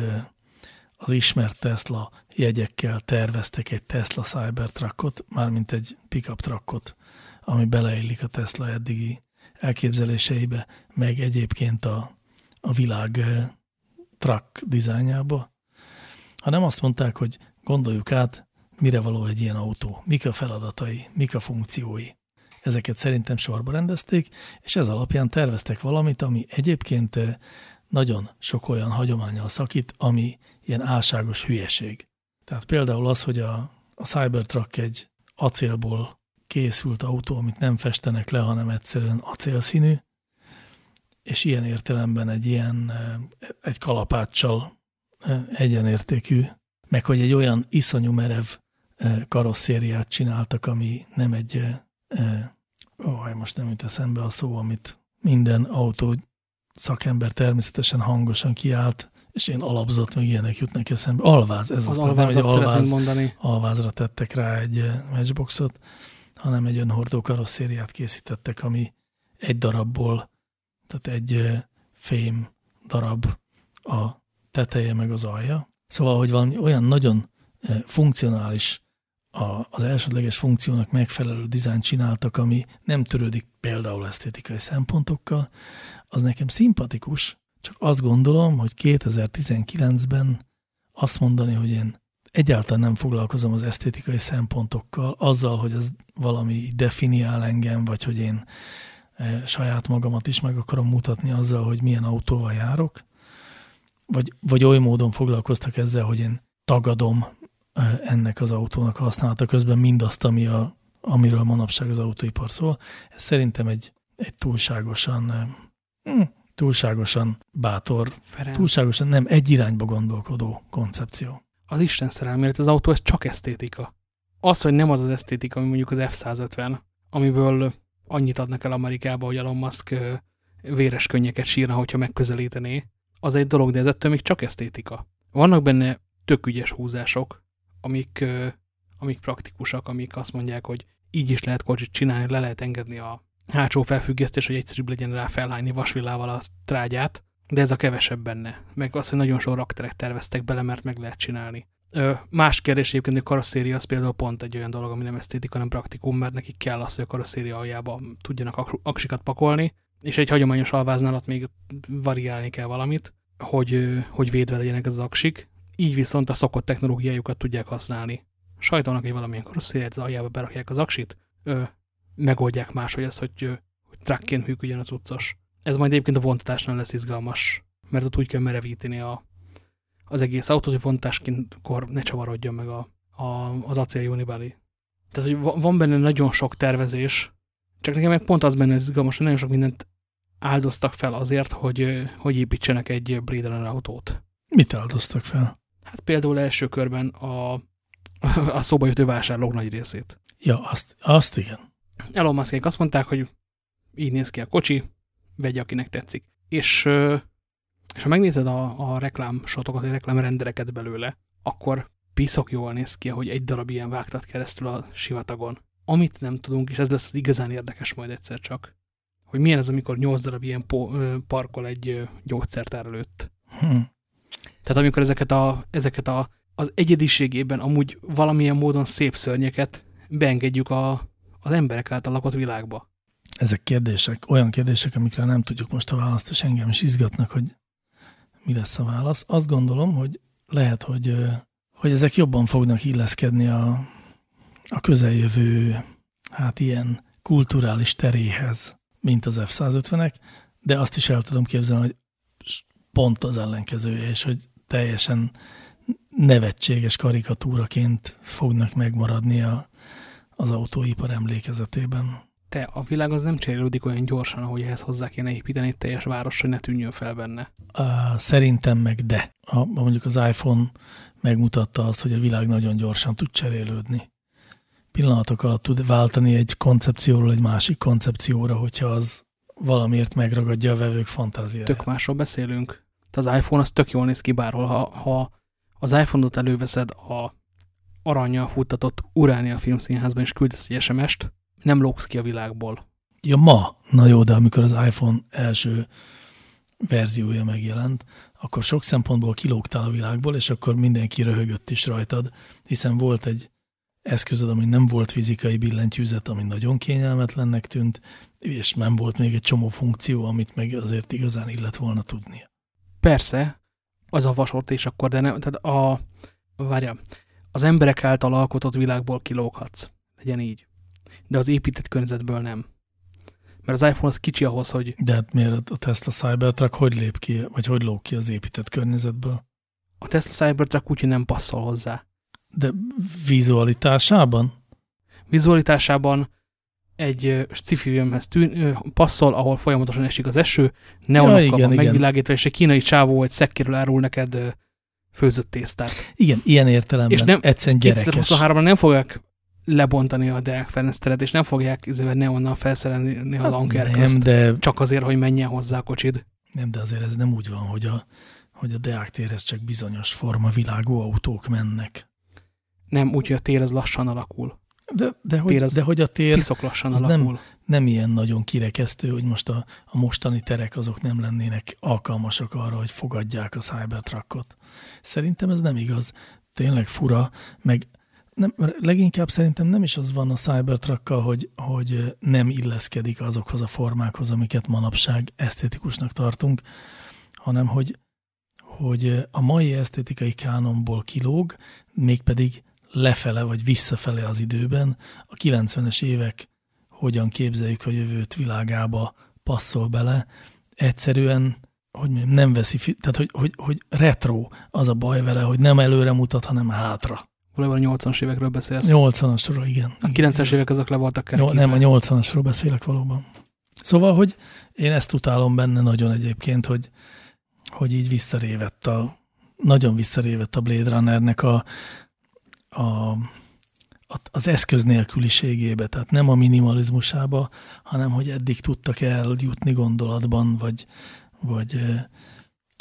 az ismert Tesla jegyekkel terveztek egy Tesla Cybertruckot, mármint egy pickup truckot, ami beleillik a Tesla eddigi elképzeléseibe, meg egyébként a, a világ truck dizájnjába, hanem azt mondták, hogy gondoljuk át, mire való egy ilyen autó, mik a feladatai, mik a funkciói. Ezeket szerintem sorba rendezték, és ez alapján terveztek valamit, ami egyébként nagyon sok olyan hagyományal szakít, ami ilyen álságos hülyeség. Tehát például az, hogy a, a Cybertruck egy acélból készült autó, amit nem festenek le, hanem egyszerűen acélszínű, és ilyen értelemben egy ilyen, egy kalapáccsal egyenértékű, meg hogy egy olyan iszonyú merev karosszériát csináltak, ami nem egy, ó, most nem jut eszembe a szó, amit minden autó szakember természetesen hangosan kiállt, és én alapzat, meg ilyenek jutnak eszembe. Alváz, ez az, az nem egy alváz, mondani. alvázra tettek rá egy matchboxot, hanem egy önhordó karosszériát készítettek, ami egy darabból, tehát egy fém darab a teteje meg az alja. Szóval, hogy valami olyan nagyon funkcionális, az elsődleges funkciónak megfelelő dizájn csináltak, ami nem törődik például esztétikai szempontokkal, az nekem szimpatikus, csak azt gondolom, hogy 2019-ben azt mondani, hogy én egyáltalán nem foglalkozom az esztétikai szempontokkal, azzal, hogy ez valami definiál engem, vagy hogy én saját magamat is meg akarom mutatni azzal, hogy milyen autóval járok, vagy, vagy oly módon foglalkoztak ezzel, hogy én tagadom e, ennek az autónak a használata közben mindazt, ami a, amiről manapság az autóipar szól. Ez szerintem egy, egy túlságosan e, hm, túlságosan bátor, Ferenc. túlságosan nem egy irányba gondolkodó koncepció. Az Isten szerelmért az autó, ez csak esztétika. Az, hogy nem az az esztétika, ami mondjuk az F-150, amiből annyit adnak el Amerikába, hogy Elon Musk véres könnyeket sírna, hogyha megközelítené, az egy dolog, de ez ettől még csak esztétika. Vannak benne tök ügyes húzások, amik, amik praktikusak, amik azt mondják, hogy így is lehet kocsit csinálni, le lehet engedni a hátsó felfüggesztés, hogy egyszerűbb legyen rá felhányni vasvillával a trágyát, de ez a kevesebb benne. Meg az, hogy nagyon sok rakterek terveztek bele, mert meg lehet csinálni. Más kérdés egyébként, hogy a karosszéria az például pont egy olyan dolog, ami nem esztétika, hanem praktikum, mert nekik kell az, hogy a karosszéria aljába tudjanak aksikat pakolni, és egy hagyományos alváznál még variálni kell valamit, hogy, hogy védve legyenek az aksik, így viszont a szokott technológiájukat tudják használni. Sajtolnak egy valamilyen karosszériát, az aljába berakják az aksit, ö, megoldják máshogy ezt, hogy, hogy truckként működjön az utcos. Ez majd egyébként a vontatásnál lesz izgalmas, mert ott úgy kell merevíteni a, az egész autót, hogy vontáskintkor ne csavarodjon meg a, a, az acél Unibali. Tehát, hogy van benne nagyon sok tervezés, csak nekem meg pont az benne ez izgalmas, hogy nagyon sok mindent áldoztak fel azért, hogy, hogy építsenek egy Blade Runner autót. Mit áldoztak fel? Hát például első körben a, a szóba jöttő vásárlók nagy részét. Ja, azt, azt igen. Elon Musk azt mondták, hogy így néz ki a kocsi, vegye, akinek tetszik. És, és ha megnézed a, a reklámsotokat, a reklámrendereket belőle, akkor piszok jól néz ki, hogy egy darab ilyen vágtat keresztül a sivatagon. Amit nem tudunk, és ez lesz az igazán érdekes majd egyszer csak, hogy milyen ez, amikor nyolc darab ilyen parkol egy gyógyszertár előtt. Hmm. Tehát amikor ezeket, a, ezeket a, az egyediségében amúgy valamilyen módon szép szörnyeket beengedjük a, az emberek által lakott világba. Ezek kérdések, olyan kérdések, amikre nem tudjuk most a választ, és engem is izgatnak, hogy mi lesz a válasz. Azt gondolom, hogy lehet, hogy, hogy ezek jobban fognak illeszkedni a, a közeljövő, hát ilyen kulturális teréhez, mint az F-150-ek, de azt is el tudom képzelni, hogy pont az ellenkezője, és hogy teljesen nevetséges karikatúraként fognak megmaradni a, az autóipar emlékezetében. Te, a világ az nem cserélődik olyan gyorsan, ahogy ehhez hozzá kéne építeni egy teljes város, hogy ne tűnjön fel benne. Uh, szerintem meg de. Ha mondjuk az iPhone megmutatta azt, hogy a világ nagyon gyorsan tud cserélődni. Pillanatok alatt tud váltani egy koncepcióról egy másik koncepcióra, hogyha az valamiért megragadja a vevők fantáziáját. Tök másról beszélünk. Az iPhone az tök jól néz ki bárhol. Ha, ha az iPhone-ot előveszed a aranyjal futtatott Uránia filmszínházban, és küldesz egy SMS-t, nem lógsz ki a világból. Ja, ma. Na jó, de amikor az iPhone első verziója megjelent, akkor sok szempontból kilógtál a világból, és akkor mindenki röhögött is rajtad, hiszen volt egy eszközöd, ami nem volt fizikai billentyűzet, ami nagyon kényelmetlennek tűnt, és nem volt még egy csomó funkció, amit meg azért igazán illet volna tudnia. Persze, az a vasort és akkor, de nem, tehát a, várja, az emberek által alkotott világból kilóghatsz, legyen így. De az épített környezetből nem. Mert az iPhone az kicsi ahhoz, hogy... De hát miért a Tesla Cybertruck hogy lép ki, vagy hogy lóg ki az épített környezetből? A Tesla Cybertruck úgy, nem passzol hozzá. De vizualitásában? Vizualitásában egy sci-fi filmhez tűn, passzol, ahol folyamatosan esik az eső, neonokkal ja, van megvilágítva, és egy kínai csávó egy szekkéről árul neked főzött tésztát. Igen, ilyen értelemben és nem, egyszerűen gyerekes. 2023-ra nem fogják lebontani a Deák Ferenc teret, és nem fogják izével neonnal felszerelni az hát ankerközt, de... csak azért, hogy menjen hozzá a kocsid. Nem, de azért ez nem úgy van, hogy a, hogy a Deák térhez csak bizonyos forma világú autók mennek. Nem, úgy, hogy a tér az lassan alakul. De, de, hogy, tér az de hogy a tér piszok lassan az alakul. Nem, nem ilyen nagyon kirekesztő, hogy most a, a mostani terek azok nem lennének alkalmasak arra, hogy fogadják a Cybertruckot. Szerintem ez nem igaz. Tényleg fura, meg nem, leginkább szerintem nem is az van a Cybertruckkal, hogy, hogy nem illeszkedik azokhoz a formákhoz, amiket manapság esztétikusnak tartunk, hanem hogy, hogy a mai esztétikai kánonból kilóg, mégpedig lefele vagy visszafele az időben, a 90-es évek hogyan képzeljük a jövőt világába passzol bele, egyszerűen hogy mondjam, nem veszi, tehát hogy, hogy, hogy retro az a baj vele, hogy nem előre mutat, hanem hátra. Valójában a 80-as évekről beszélsz. 80-asról, igen. A 90-es évek azok le voltak kerekítve. Nem, a 80-asról beszélek valóban. Szóval, hogy én ezt utálom benne nagyon egyébként, hogy, hogy így visszarévett a, nagyon visszarévett a Blade Runnernek a, a, az eszköz nélküliségébe, tehát nem a minimalizmusába, hanem hogy eddig tudtak eljutni gondolatban, vagy, vagy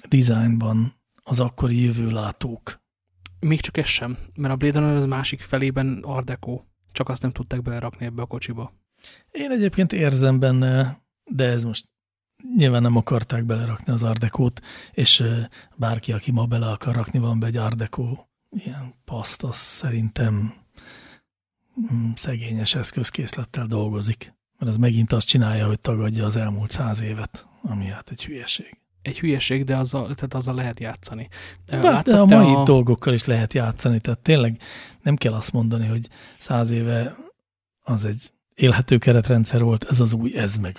dizájnban az akkori jövőlátók. Még csak ez sem, mert a Blade Runner az másik felében Art csak azt nem tudták belerakni ebbe a kocsiba. Én egyébként érzem benne, de ez most nyilván nem akarták belerakni az Art Deco-t, és bárki, aki ma bele akar rakni van be egy Art Deco ilyen paszt, az szerintem mm, szegényes eszközkészlettel dolgozik. Mert az megint azt csinálja, hogy tagadja az elmúlt száz évet, ami hát egy hülyeség egy hülyeség, de azzal, tehát azzal lehet játszani. Bár, de a mai a... dolgokkal is lehet játszani, tehát tényleg nem kell azt mondani, hogy száz éve az egy élhető keretrendszer volt, ez az új, ez meg.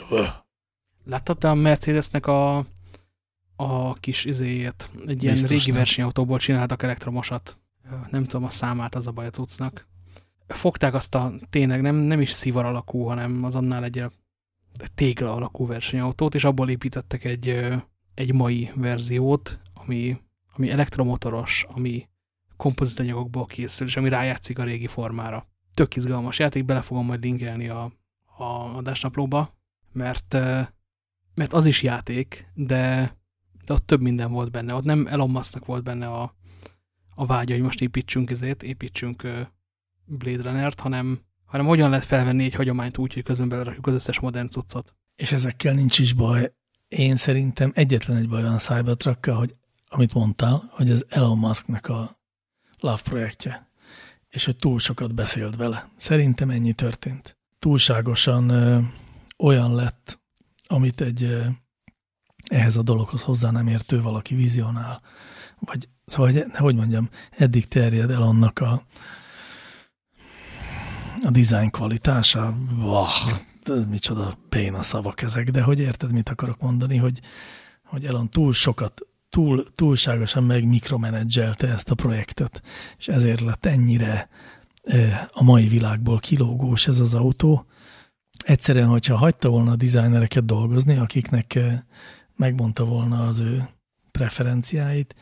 Láttad te a Mercedesnek a, a kis izéjét? Egy ilyen Biztos régi nem. versenyautóból csináltak elektromosat. Nem tudom a számát, az a baj a cuccnak. Fogták azt a tényleg nem, nem is szivar alakú, hanem az annál egy tégla alakú versenyautót, és abból építettek egy, egy mai verziót, ami, ami elektromotoros, ami kompozitanyagokból készül, és ami rájátszik a régi formára. Tök izgalmas játék, bele fogom majd linkelni a, a adásnaplóba, mert, mert az is játék, de, de ott több minden volt benne. Ott nem Elon volt benne a, a vágya, hogy most építsünk ezért, építsünk Blade Runner-t, hanem, hanem hogyan lehet felvenni egy hagyományt úgy, hogy közben belerakjuk az összes modern cuccot. És ezekkel nincs is baj én szerintem egyetlen egy baj van a cybertruck hogy amit mondtál, hogy ez Elon Musknak a Love projektje, és hogy túl sokat beszélt vele. Szerintem ennyi történt. Túlságosan ö, olyan lett, amit egy ö, ehhez a dologhoz hozzá nem értő valaki vizionál. Vagy, szóval, hogy, hogy mondjam, eddig terjed el annak a, a design kvalitása. Vah, micsoda béna szavak ezek, de hogy érted, mit akarok mondani, hogy, hogy Elon túl sokat, túl, túlságosan meg mikromenedzselte ezt a projektet, és ezért lett ennyire a mai világból kilógós ez az autó. Egyszerűen, hogyha hagyta volna a designereket dolgozni, akiknek megmondta volna az ő preferenciáit,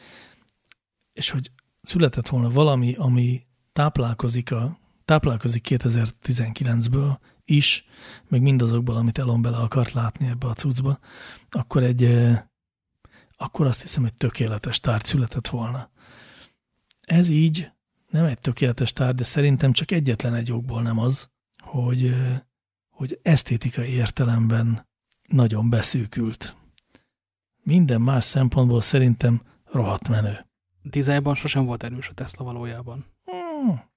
és hogy született volna valami, ami táplálkozik, a, táplálkozik 2019-ből, is, meg mindazokból, amit Elon bele akart látni ebbe a cuccba, akkor egy, akkor azt hiszem, egy tökéletes tárgy született volna. Ez így nem egy tökéletes tárgy, de szerintem csak egyetlen egy jogból nem az, hogy, hogy esztétikai értelemben nagyon beszűkült. Minden más szempontból szerintem rohadt menő. Dizájnban sosem volt erős a Tesla valójában. Hmm.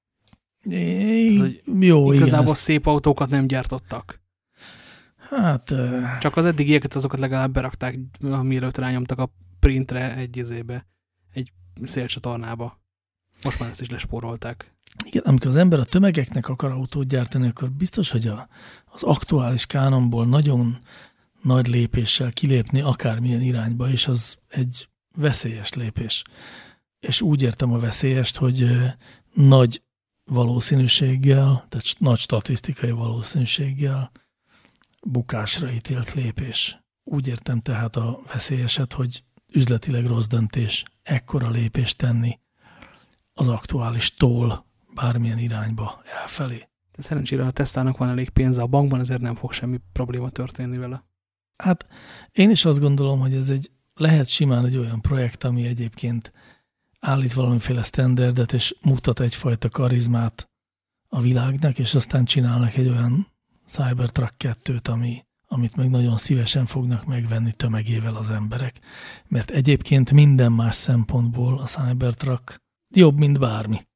É, jó, Igazából igen, szép autókat nem gyártottak. Hát... Csak az eddigieket azokat legalább berakták, mielőtt rányomtak a printre egy izébe, egy szélcsatornába. Most már ezt is lespórolták. Igen, amikor az ember a tömegeknek akar autót gyártani, akkor biztos, hogy a, az aktuális kánonból nagyon nagy lépéssel kilépni akármilyen irányba, és az egy veszélyes lépés. És úgy értem a veszélyest, hogy nagy valószínűséggel, tehát nagy statisztikai valószínűséggel bukásra ítélt lépés. Úgy értem tehát a veszélyeset, hogy üzletileg rossz döntés ekkora lépést tenni az aktuális tól bármilyen irányba elfelé. De szerencsére a Teslának van elég pénze a bankban, ezért nem fog semmi probléma történni vele. Hát én is azt gondolom, hogy ez egy lehet simán egy olyan projekt, ami egyébként állít valamiféle standardet, és mutat egyfajta karizmát a világnak, és aztán csinálnak egy olyan Cybertruck 2-t, ami, amit meg nagyon szívesen fognak megvenni tömegével az emberek. Mert egyébként minden más szempontból a Cybertruck jobb, mint bármi.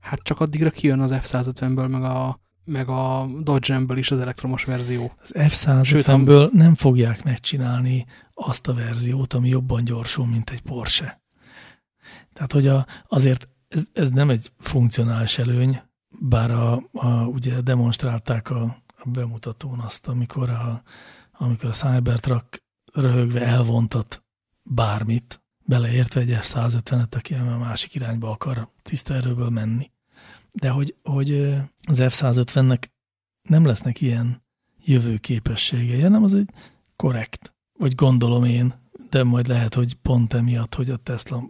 Hát csak addigra kijön az F-150-ből, meg a, meg a Dodge Ram-ből is az elektromos verzió. Az F-150-ből nem fogják megcsinálni azt a verziót, ami jobban gyorsul, mint egy Porsche. Tehát, hogy a, azért ez, ez nem egy funkcionális előny, bár a, a, ugye demonstrálták a, a bemutatón azt, amikor a, amikor a Cybertruck röhögve elvontat bármit, beleértve egy F-150-et, aki a másik irányba akar tiszta erőből menni. De hogy, hogy az F-150-nek nem lesznek ilyen jövőképességei, hanem az egy korrekt, vagy gondolom én, de majd lehet, hogy pont emiatt, hogy a Tesla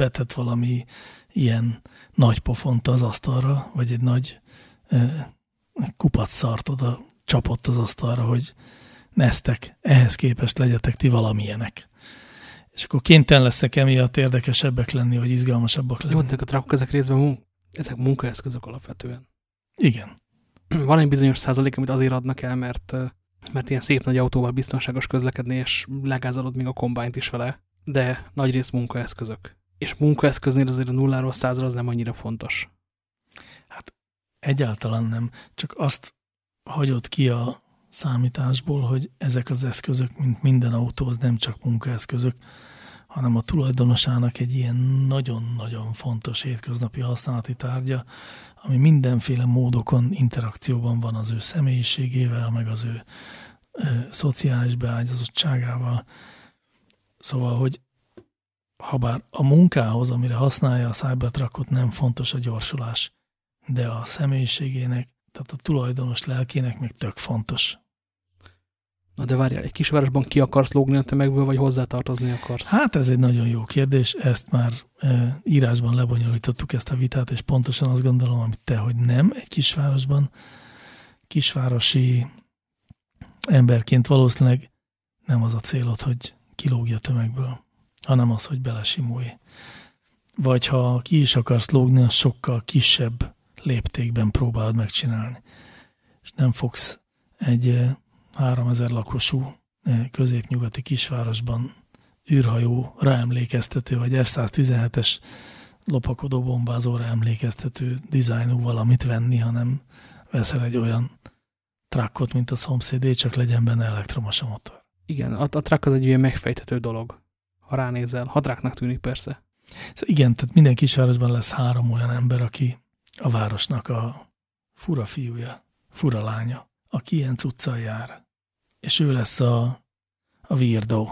betett valami ilyen nagy pofont az asztalra, vagy egy nagy eh, kupat szart oda csapott az asztalra, hogy neztek, ehhez képest legyetek ti valamilyenek. És akkor kénytelen leszek emiatt érdekesebbek lenni, vagy izgalmasabbak lenni. Jó, ezek a trakok, ezek részben mun ezek munkaeszközök alapvetően. Igen. *clears throat* Van egy bizonyos százalék, amit azért adnak el, mert, mert ilyen szép nagy autóval biztonságos közlekedni, és legázolod még a kombányt is vele, de nagy rész munkaeszközök. És munkaeszköznél azért a nulláról százra az nem annyira fontos. Hát egyáltalán nem. Csak azt hagyott ki a számításból, hogy ezek az eszközök, mint minden autó, az nem csak munkaeszközök, hanem a tulajdonosának egy ilyen nagyon-nagyon fontos hétköznapi használati tárgya, ami mindenféle módokon interakcióban van az ő személyiségével, meg az ő ö, szociális beágyazottságával. Szóval, hogy ha bár a munkához, amire használja a Cybertruckot nem fontos a gyorsulás, de a személyiségének, tehát a tulajdonos lelkének meg tök fontos. Na de várjál, egy kisvárosban ki akarsz lógni a tömegből, vagy hozzátartozni akarsz? Hát ez egy nagyon jó kérdés, ezt már e, írásban lebonyolítottuk ezt a vitát, és pontosan azt gondolom, amit te, hogy nem egy kisvárosban. Kisvárosi emberként valószínűleg nem az a célod, hogy kilógja a tömegből, hanem az, hogy belesimulj. Vagy ha ki is akarsz lógni, az sokkal kisebb léptékben próbálod megcsinálni. És nem fogsz egy 3000 lakosú középnyugati kisvárosban űrhajó ráemlékeztető, vagy F-117-es lopakodó bombázóra emlékeztető dizájnú valamit venni, hanem veszel egy olyan trakkot, mint a szomszédé, csak legyen benne elektromos a motor. Igen, a, a truck az egy ilyen megfejthető dolog, ha ránézel. Hadráknak tűnik persze. Szóval igen, tehát minden kisvárosban lesz három olyan ember, aki a városnak a fura fiúja, fura lánya, aki ilyen cuccal jár. És ő lesz a, a weirdo.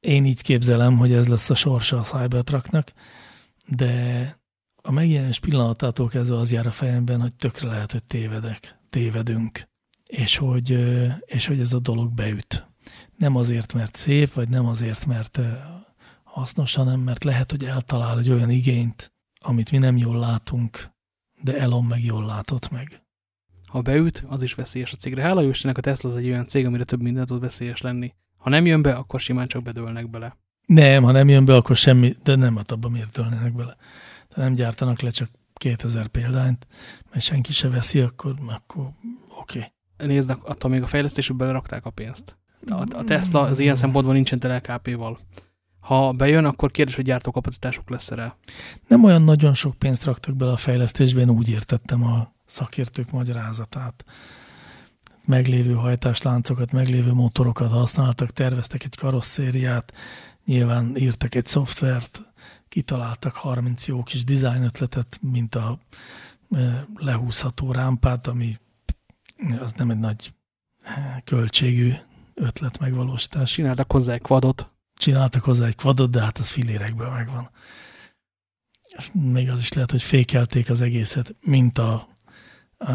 Én így képzelem, hogy ez lesz a sorsa a Cybertrucknak, de a megjelenés pillanatától kezdve az jár a fejemben, hogy tökre lehet, hogy tévedek, tévedünk, és hogy, és hogy ez a dolog beüt. Nem azért, mert szép, vagy nem azért, mert hasznos, hanem mert lehet, hogy eltalál egy olyan igényt, amit mi nem jól látunk, de Elon meg jól látott meg. Ha beüt, az is veszélyes a cégre. Hála Istennek a Tesla az egy olyan cég, amire több minden tud veszélyes lenni. Ha nem jön be, akkor simán csak bedőlnek bele. Nem, ha nem jön be, akkor semmi, de nem, hát abban miért dőlnének bele. De nem gyártanak le csak 2000 példányt, mert senki se veszi, akkor, akkor oké. Okay. nézd, attól még a fejlesztésükbe rakták a pénzt. A, Tesla az ilyen szempontból nincsen tele LKP-val. Ha bejön, akkor kérdés, hogy gyártókapacitásuk lesz rá. Nem olyan nagyon sok pénzt raktak bele a fejlesztésbe, én úgy értettem a szakértők magyarázatát. Meglévő hajtásláncokat, meglévő motorokat használtak, terveztek egy karosszériát, nyilván írtak egy szoftvert, kitaláltak 30 jó kis dizájn ötletet, mint a e, lehúzható rámpát, ami az nem egy nagy e, költségű ötlet megvalósítás. Csináltak hozzá egy kvadot. Csináltak hozzá egy kvadot, de hát az filérekből megvan. Még az is lehet, hogy fékelték az egészet, mint a, a,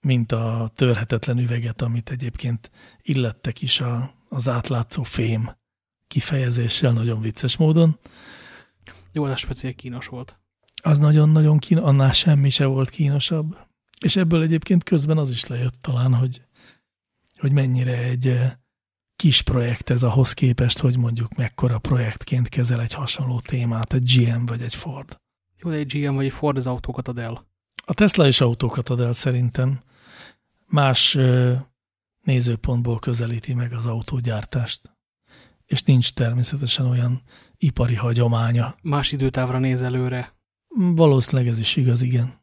mint a törhetetlen üveget, amit egyébként illettek is a, az átlátszó fém kifejezéssel nagyon vicces módon. Jó, az speciál kínos volt. Az nagyon-nagyon kínos, annál semmi se volt kínosabb. És ebből egyébként közben az is lejött talán, hogy, hogy mennyire egy kis projekt ez ahhoz képest, hogy mondjuk mekkora projektként kezel egy hasonló témát, egy GM vagy egy Ford. Jó, de egy GM vagy egy Ford az autókat ad el. A Tesla is autókat ad el szerintem. Más eh, nézőpontból közelíti meg az autógyártást és nincs természetesen olyan ipari hagyománya. Más időtávra néz előre. Valószínűleg ez is igaz, igen.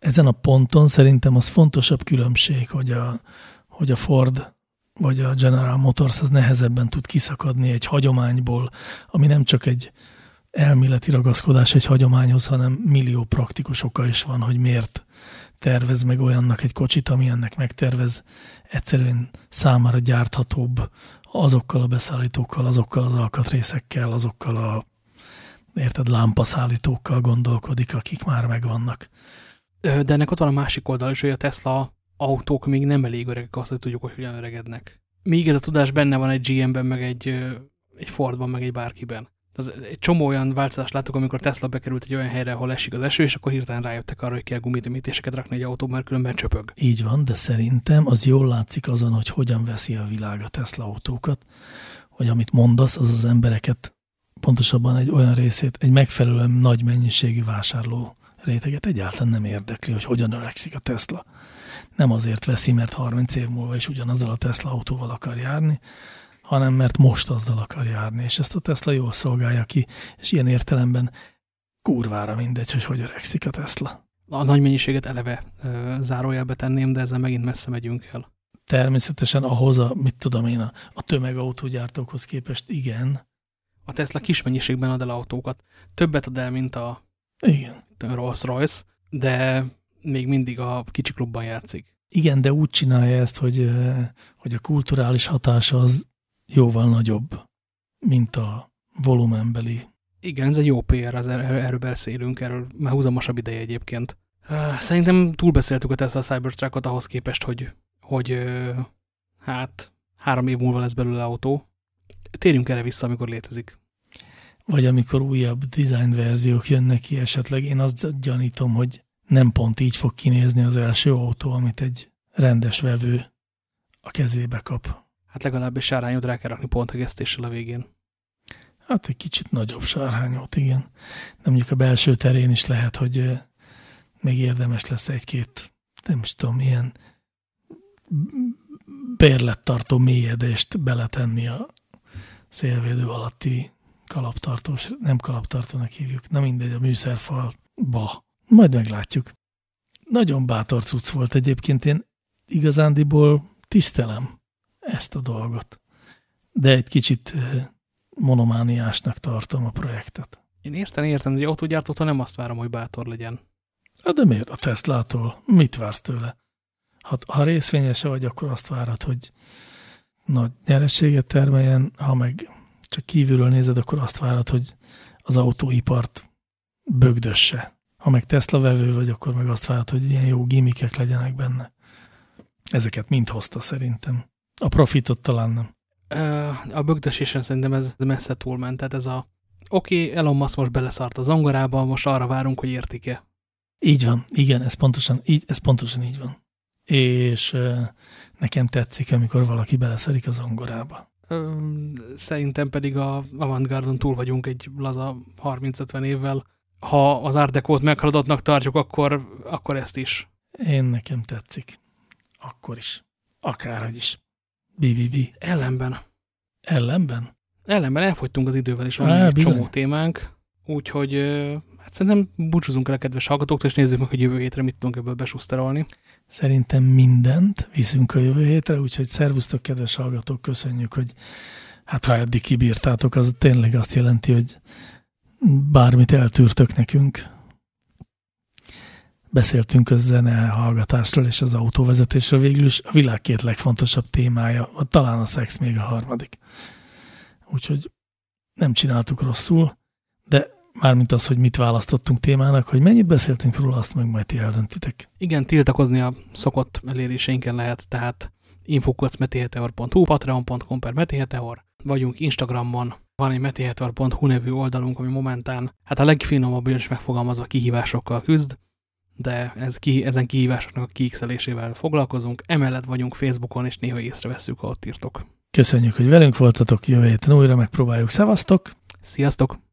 Ezen a ponton szerintem az fontosabb különbség, hogy a, hogy a Ford vagy a General Motors az nehezebben tud kiszakadni egy hagyományból, ami nem csak egy elméleti ragaszkodás egy hagyományhoz, hanem millió praktikus oka is van, hogy miért tervez meg olyannak egy kocsit, ami ennek megtervez, egyszerűen számára gyárthatóbb azokkal a beszállítókkal, azokkal az alkatrészekkel, azokkal a érted, lámpaszállítókkal gondolkodik, akik már megvannak. De ennek ott van a másik oldal is, hogy a Tesla autók még nem elég öregek azt, hogy tudjuk, hogy hogyan öregednek. Míg ez a tudás benne van egy GM-ben, meg egy, egy Fordban, meg egy bárkiben. Az egy csomó olyan változást látok, amikor Tesla bekerült egy olyan helyre, ahol esik az eső, és akkor hirtelen rájöttek arra, hogy kell gumitömítéseket rakni egy autó, mert különben csöpög. Így van, de szerintem az jól látszik azon, hogy hogyan veszi a világ a Tesla autókat, hogy amit mondasz, az az embereket, pontosabban egy olyan részét, egy megfelelően nagy mennyiségű vásárló réteget egyáltalán nem érdekli, hogy hogyan öregszik a Tesla. Nem azért veszi, mert 30 év múlva is ugyanazzal a Tesla autóval akar járni, hanem mert most azzal akar járni, és ezt a Tesla jól szolgálja ki, és ilyen értelemben kurvára mindegy, hogy hogy öregszik a Tesla. A nagy mennyiséget eleve ö, zárójelbe tenném, de ezzel megint messze megyünk el. Természetesen ahhoz a, mit tudom én, a, a tömegautógyártókhoz képest igen. A Tesla kis mennyiségben ad el autókat. Többet ad el, mint a, igen. a Rolls-Royce, de még mindig a kicsi klubban játszik. Igen, de úgy csinálja ezt, hogy, hogy a kulturális hatása az jóval nagyobb, mint a volumenbeli. Igen, ez egy jó PR, az er-, erről beszélünk, erről már húzamosabb ideje egyébként. Szerintem túlbeszéltük a Tesla Cybertruckot ahhoz képest, hogy, hogy hát három év múlva lesz belőle autó. Térjünk erre vissza, amikor létezik. Vagy amikor újabb design verziók jönnek ki esetleg, én azt gyanítom, hogy nem pont így fog kinézni az első autó, amit egy rendes vevő a kezébe kap. Hát legalábbis sárányot rá kell rakni pontagesztéssel a végén. Hát egy kicsit nagyobb sárhányot, igen. De mondjuk a belső terén is lehet, hogy még érdemes lesz egy-két, nem is tudom, ilyen bérlettartó mélyedést beletenni a szélvédő alatti kalaptartós, nem kalaptartónak hívjuk, na mindegy, a műszerfalba. Majd meglátjuk. Nagyon bátor cucc volt egyébként, én igazándiból tisztelem ezt a dolgot. De egy kicsit monomániásnak tartom a projektet. Én értem, értem, hogy autógyártótól nem azt várom, hogy bátor legyen. Hát de miért a Teslától? Mit vársz tőle? Ha, ha részvényese vagy, akkor azt várod, hogy nagy nyerességet termeljen, ha meg csak kívülről nézed, akkor azt várod, hogy az autóipart bögdösse. Ha meg Tesla vevő vagy, akkor meg azt várod, hogy ilyen jó gimikek legyenek benne. Ezeket mind hozta szerintem. A profitot talán nem. A bögdösésen szerintem ez messze túlment. Tehát ez a oké, okay, Elon Musk most beleszart a zongorába, most arra várunk, hogy értik-e. Így van, igen, ez pontosan, így, ez pontosan így van. És nekem tetszik, amikor valaki beleszerik a zongorába. Szerintem pedig a avantgardon túl vagyunk egy laza 30-50 évvel. Ha az árdekót meghaladottnak tartjuk, akkor, akkor ezt is. Én nekem tetszik. Akkor is Akárhogy is. BBB. Ellenben. Ellenben? Ellenben elfogytunk az idővel, és van Á, egy bizony. csomó témánk, úgyhogy hát szerintem búcsúzunk el a kedves hallgatóktól, és nézzük meg, hogy jövő hétre mit tudunk ebből besuszterolni. Szerintem mindent viszünk a jövő hétre, úgyhogy szervusztok, kedves hallgatók, köszönjük, hogy hát ha eddig kibírtátok, az tényleg azt jelenti, hogy bármit eltűrtök nekünk. Beszéltünk a zene hallgatásról és az autóvezetésről végül is a világ két legfontosabb témája, talán a szex még a harmadik. Úgyhogy nem csináltuk rosszul, de mármint az, hogy mit választottunk témának, hogy mennyit beszéltünk róla, azt meg majd ti eldöntitek. Igen, tiltakozni a szokott eléréseinken lehet, tehát infokocmeteor.hu, patreon.com per vagyunk Instagramon, van egy meteor.hu nevű oldalunk, ami momentán hát a legfinomabb is megfogalmazva kihívásokkal küzd, de ez ki, ezen kihívásoknak a kiixelésével foglalkozunk. Emellett vagyunk Facebookon, és néha észreveszünk, ha ott írtok. Köszönjük, hogy velünk voltatok, jövő héten újra megpróbáljuk. Szevasztok! Sziasztok!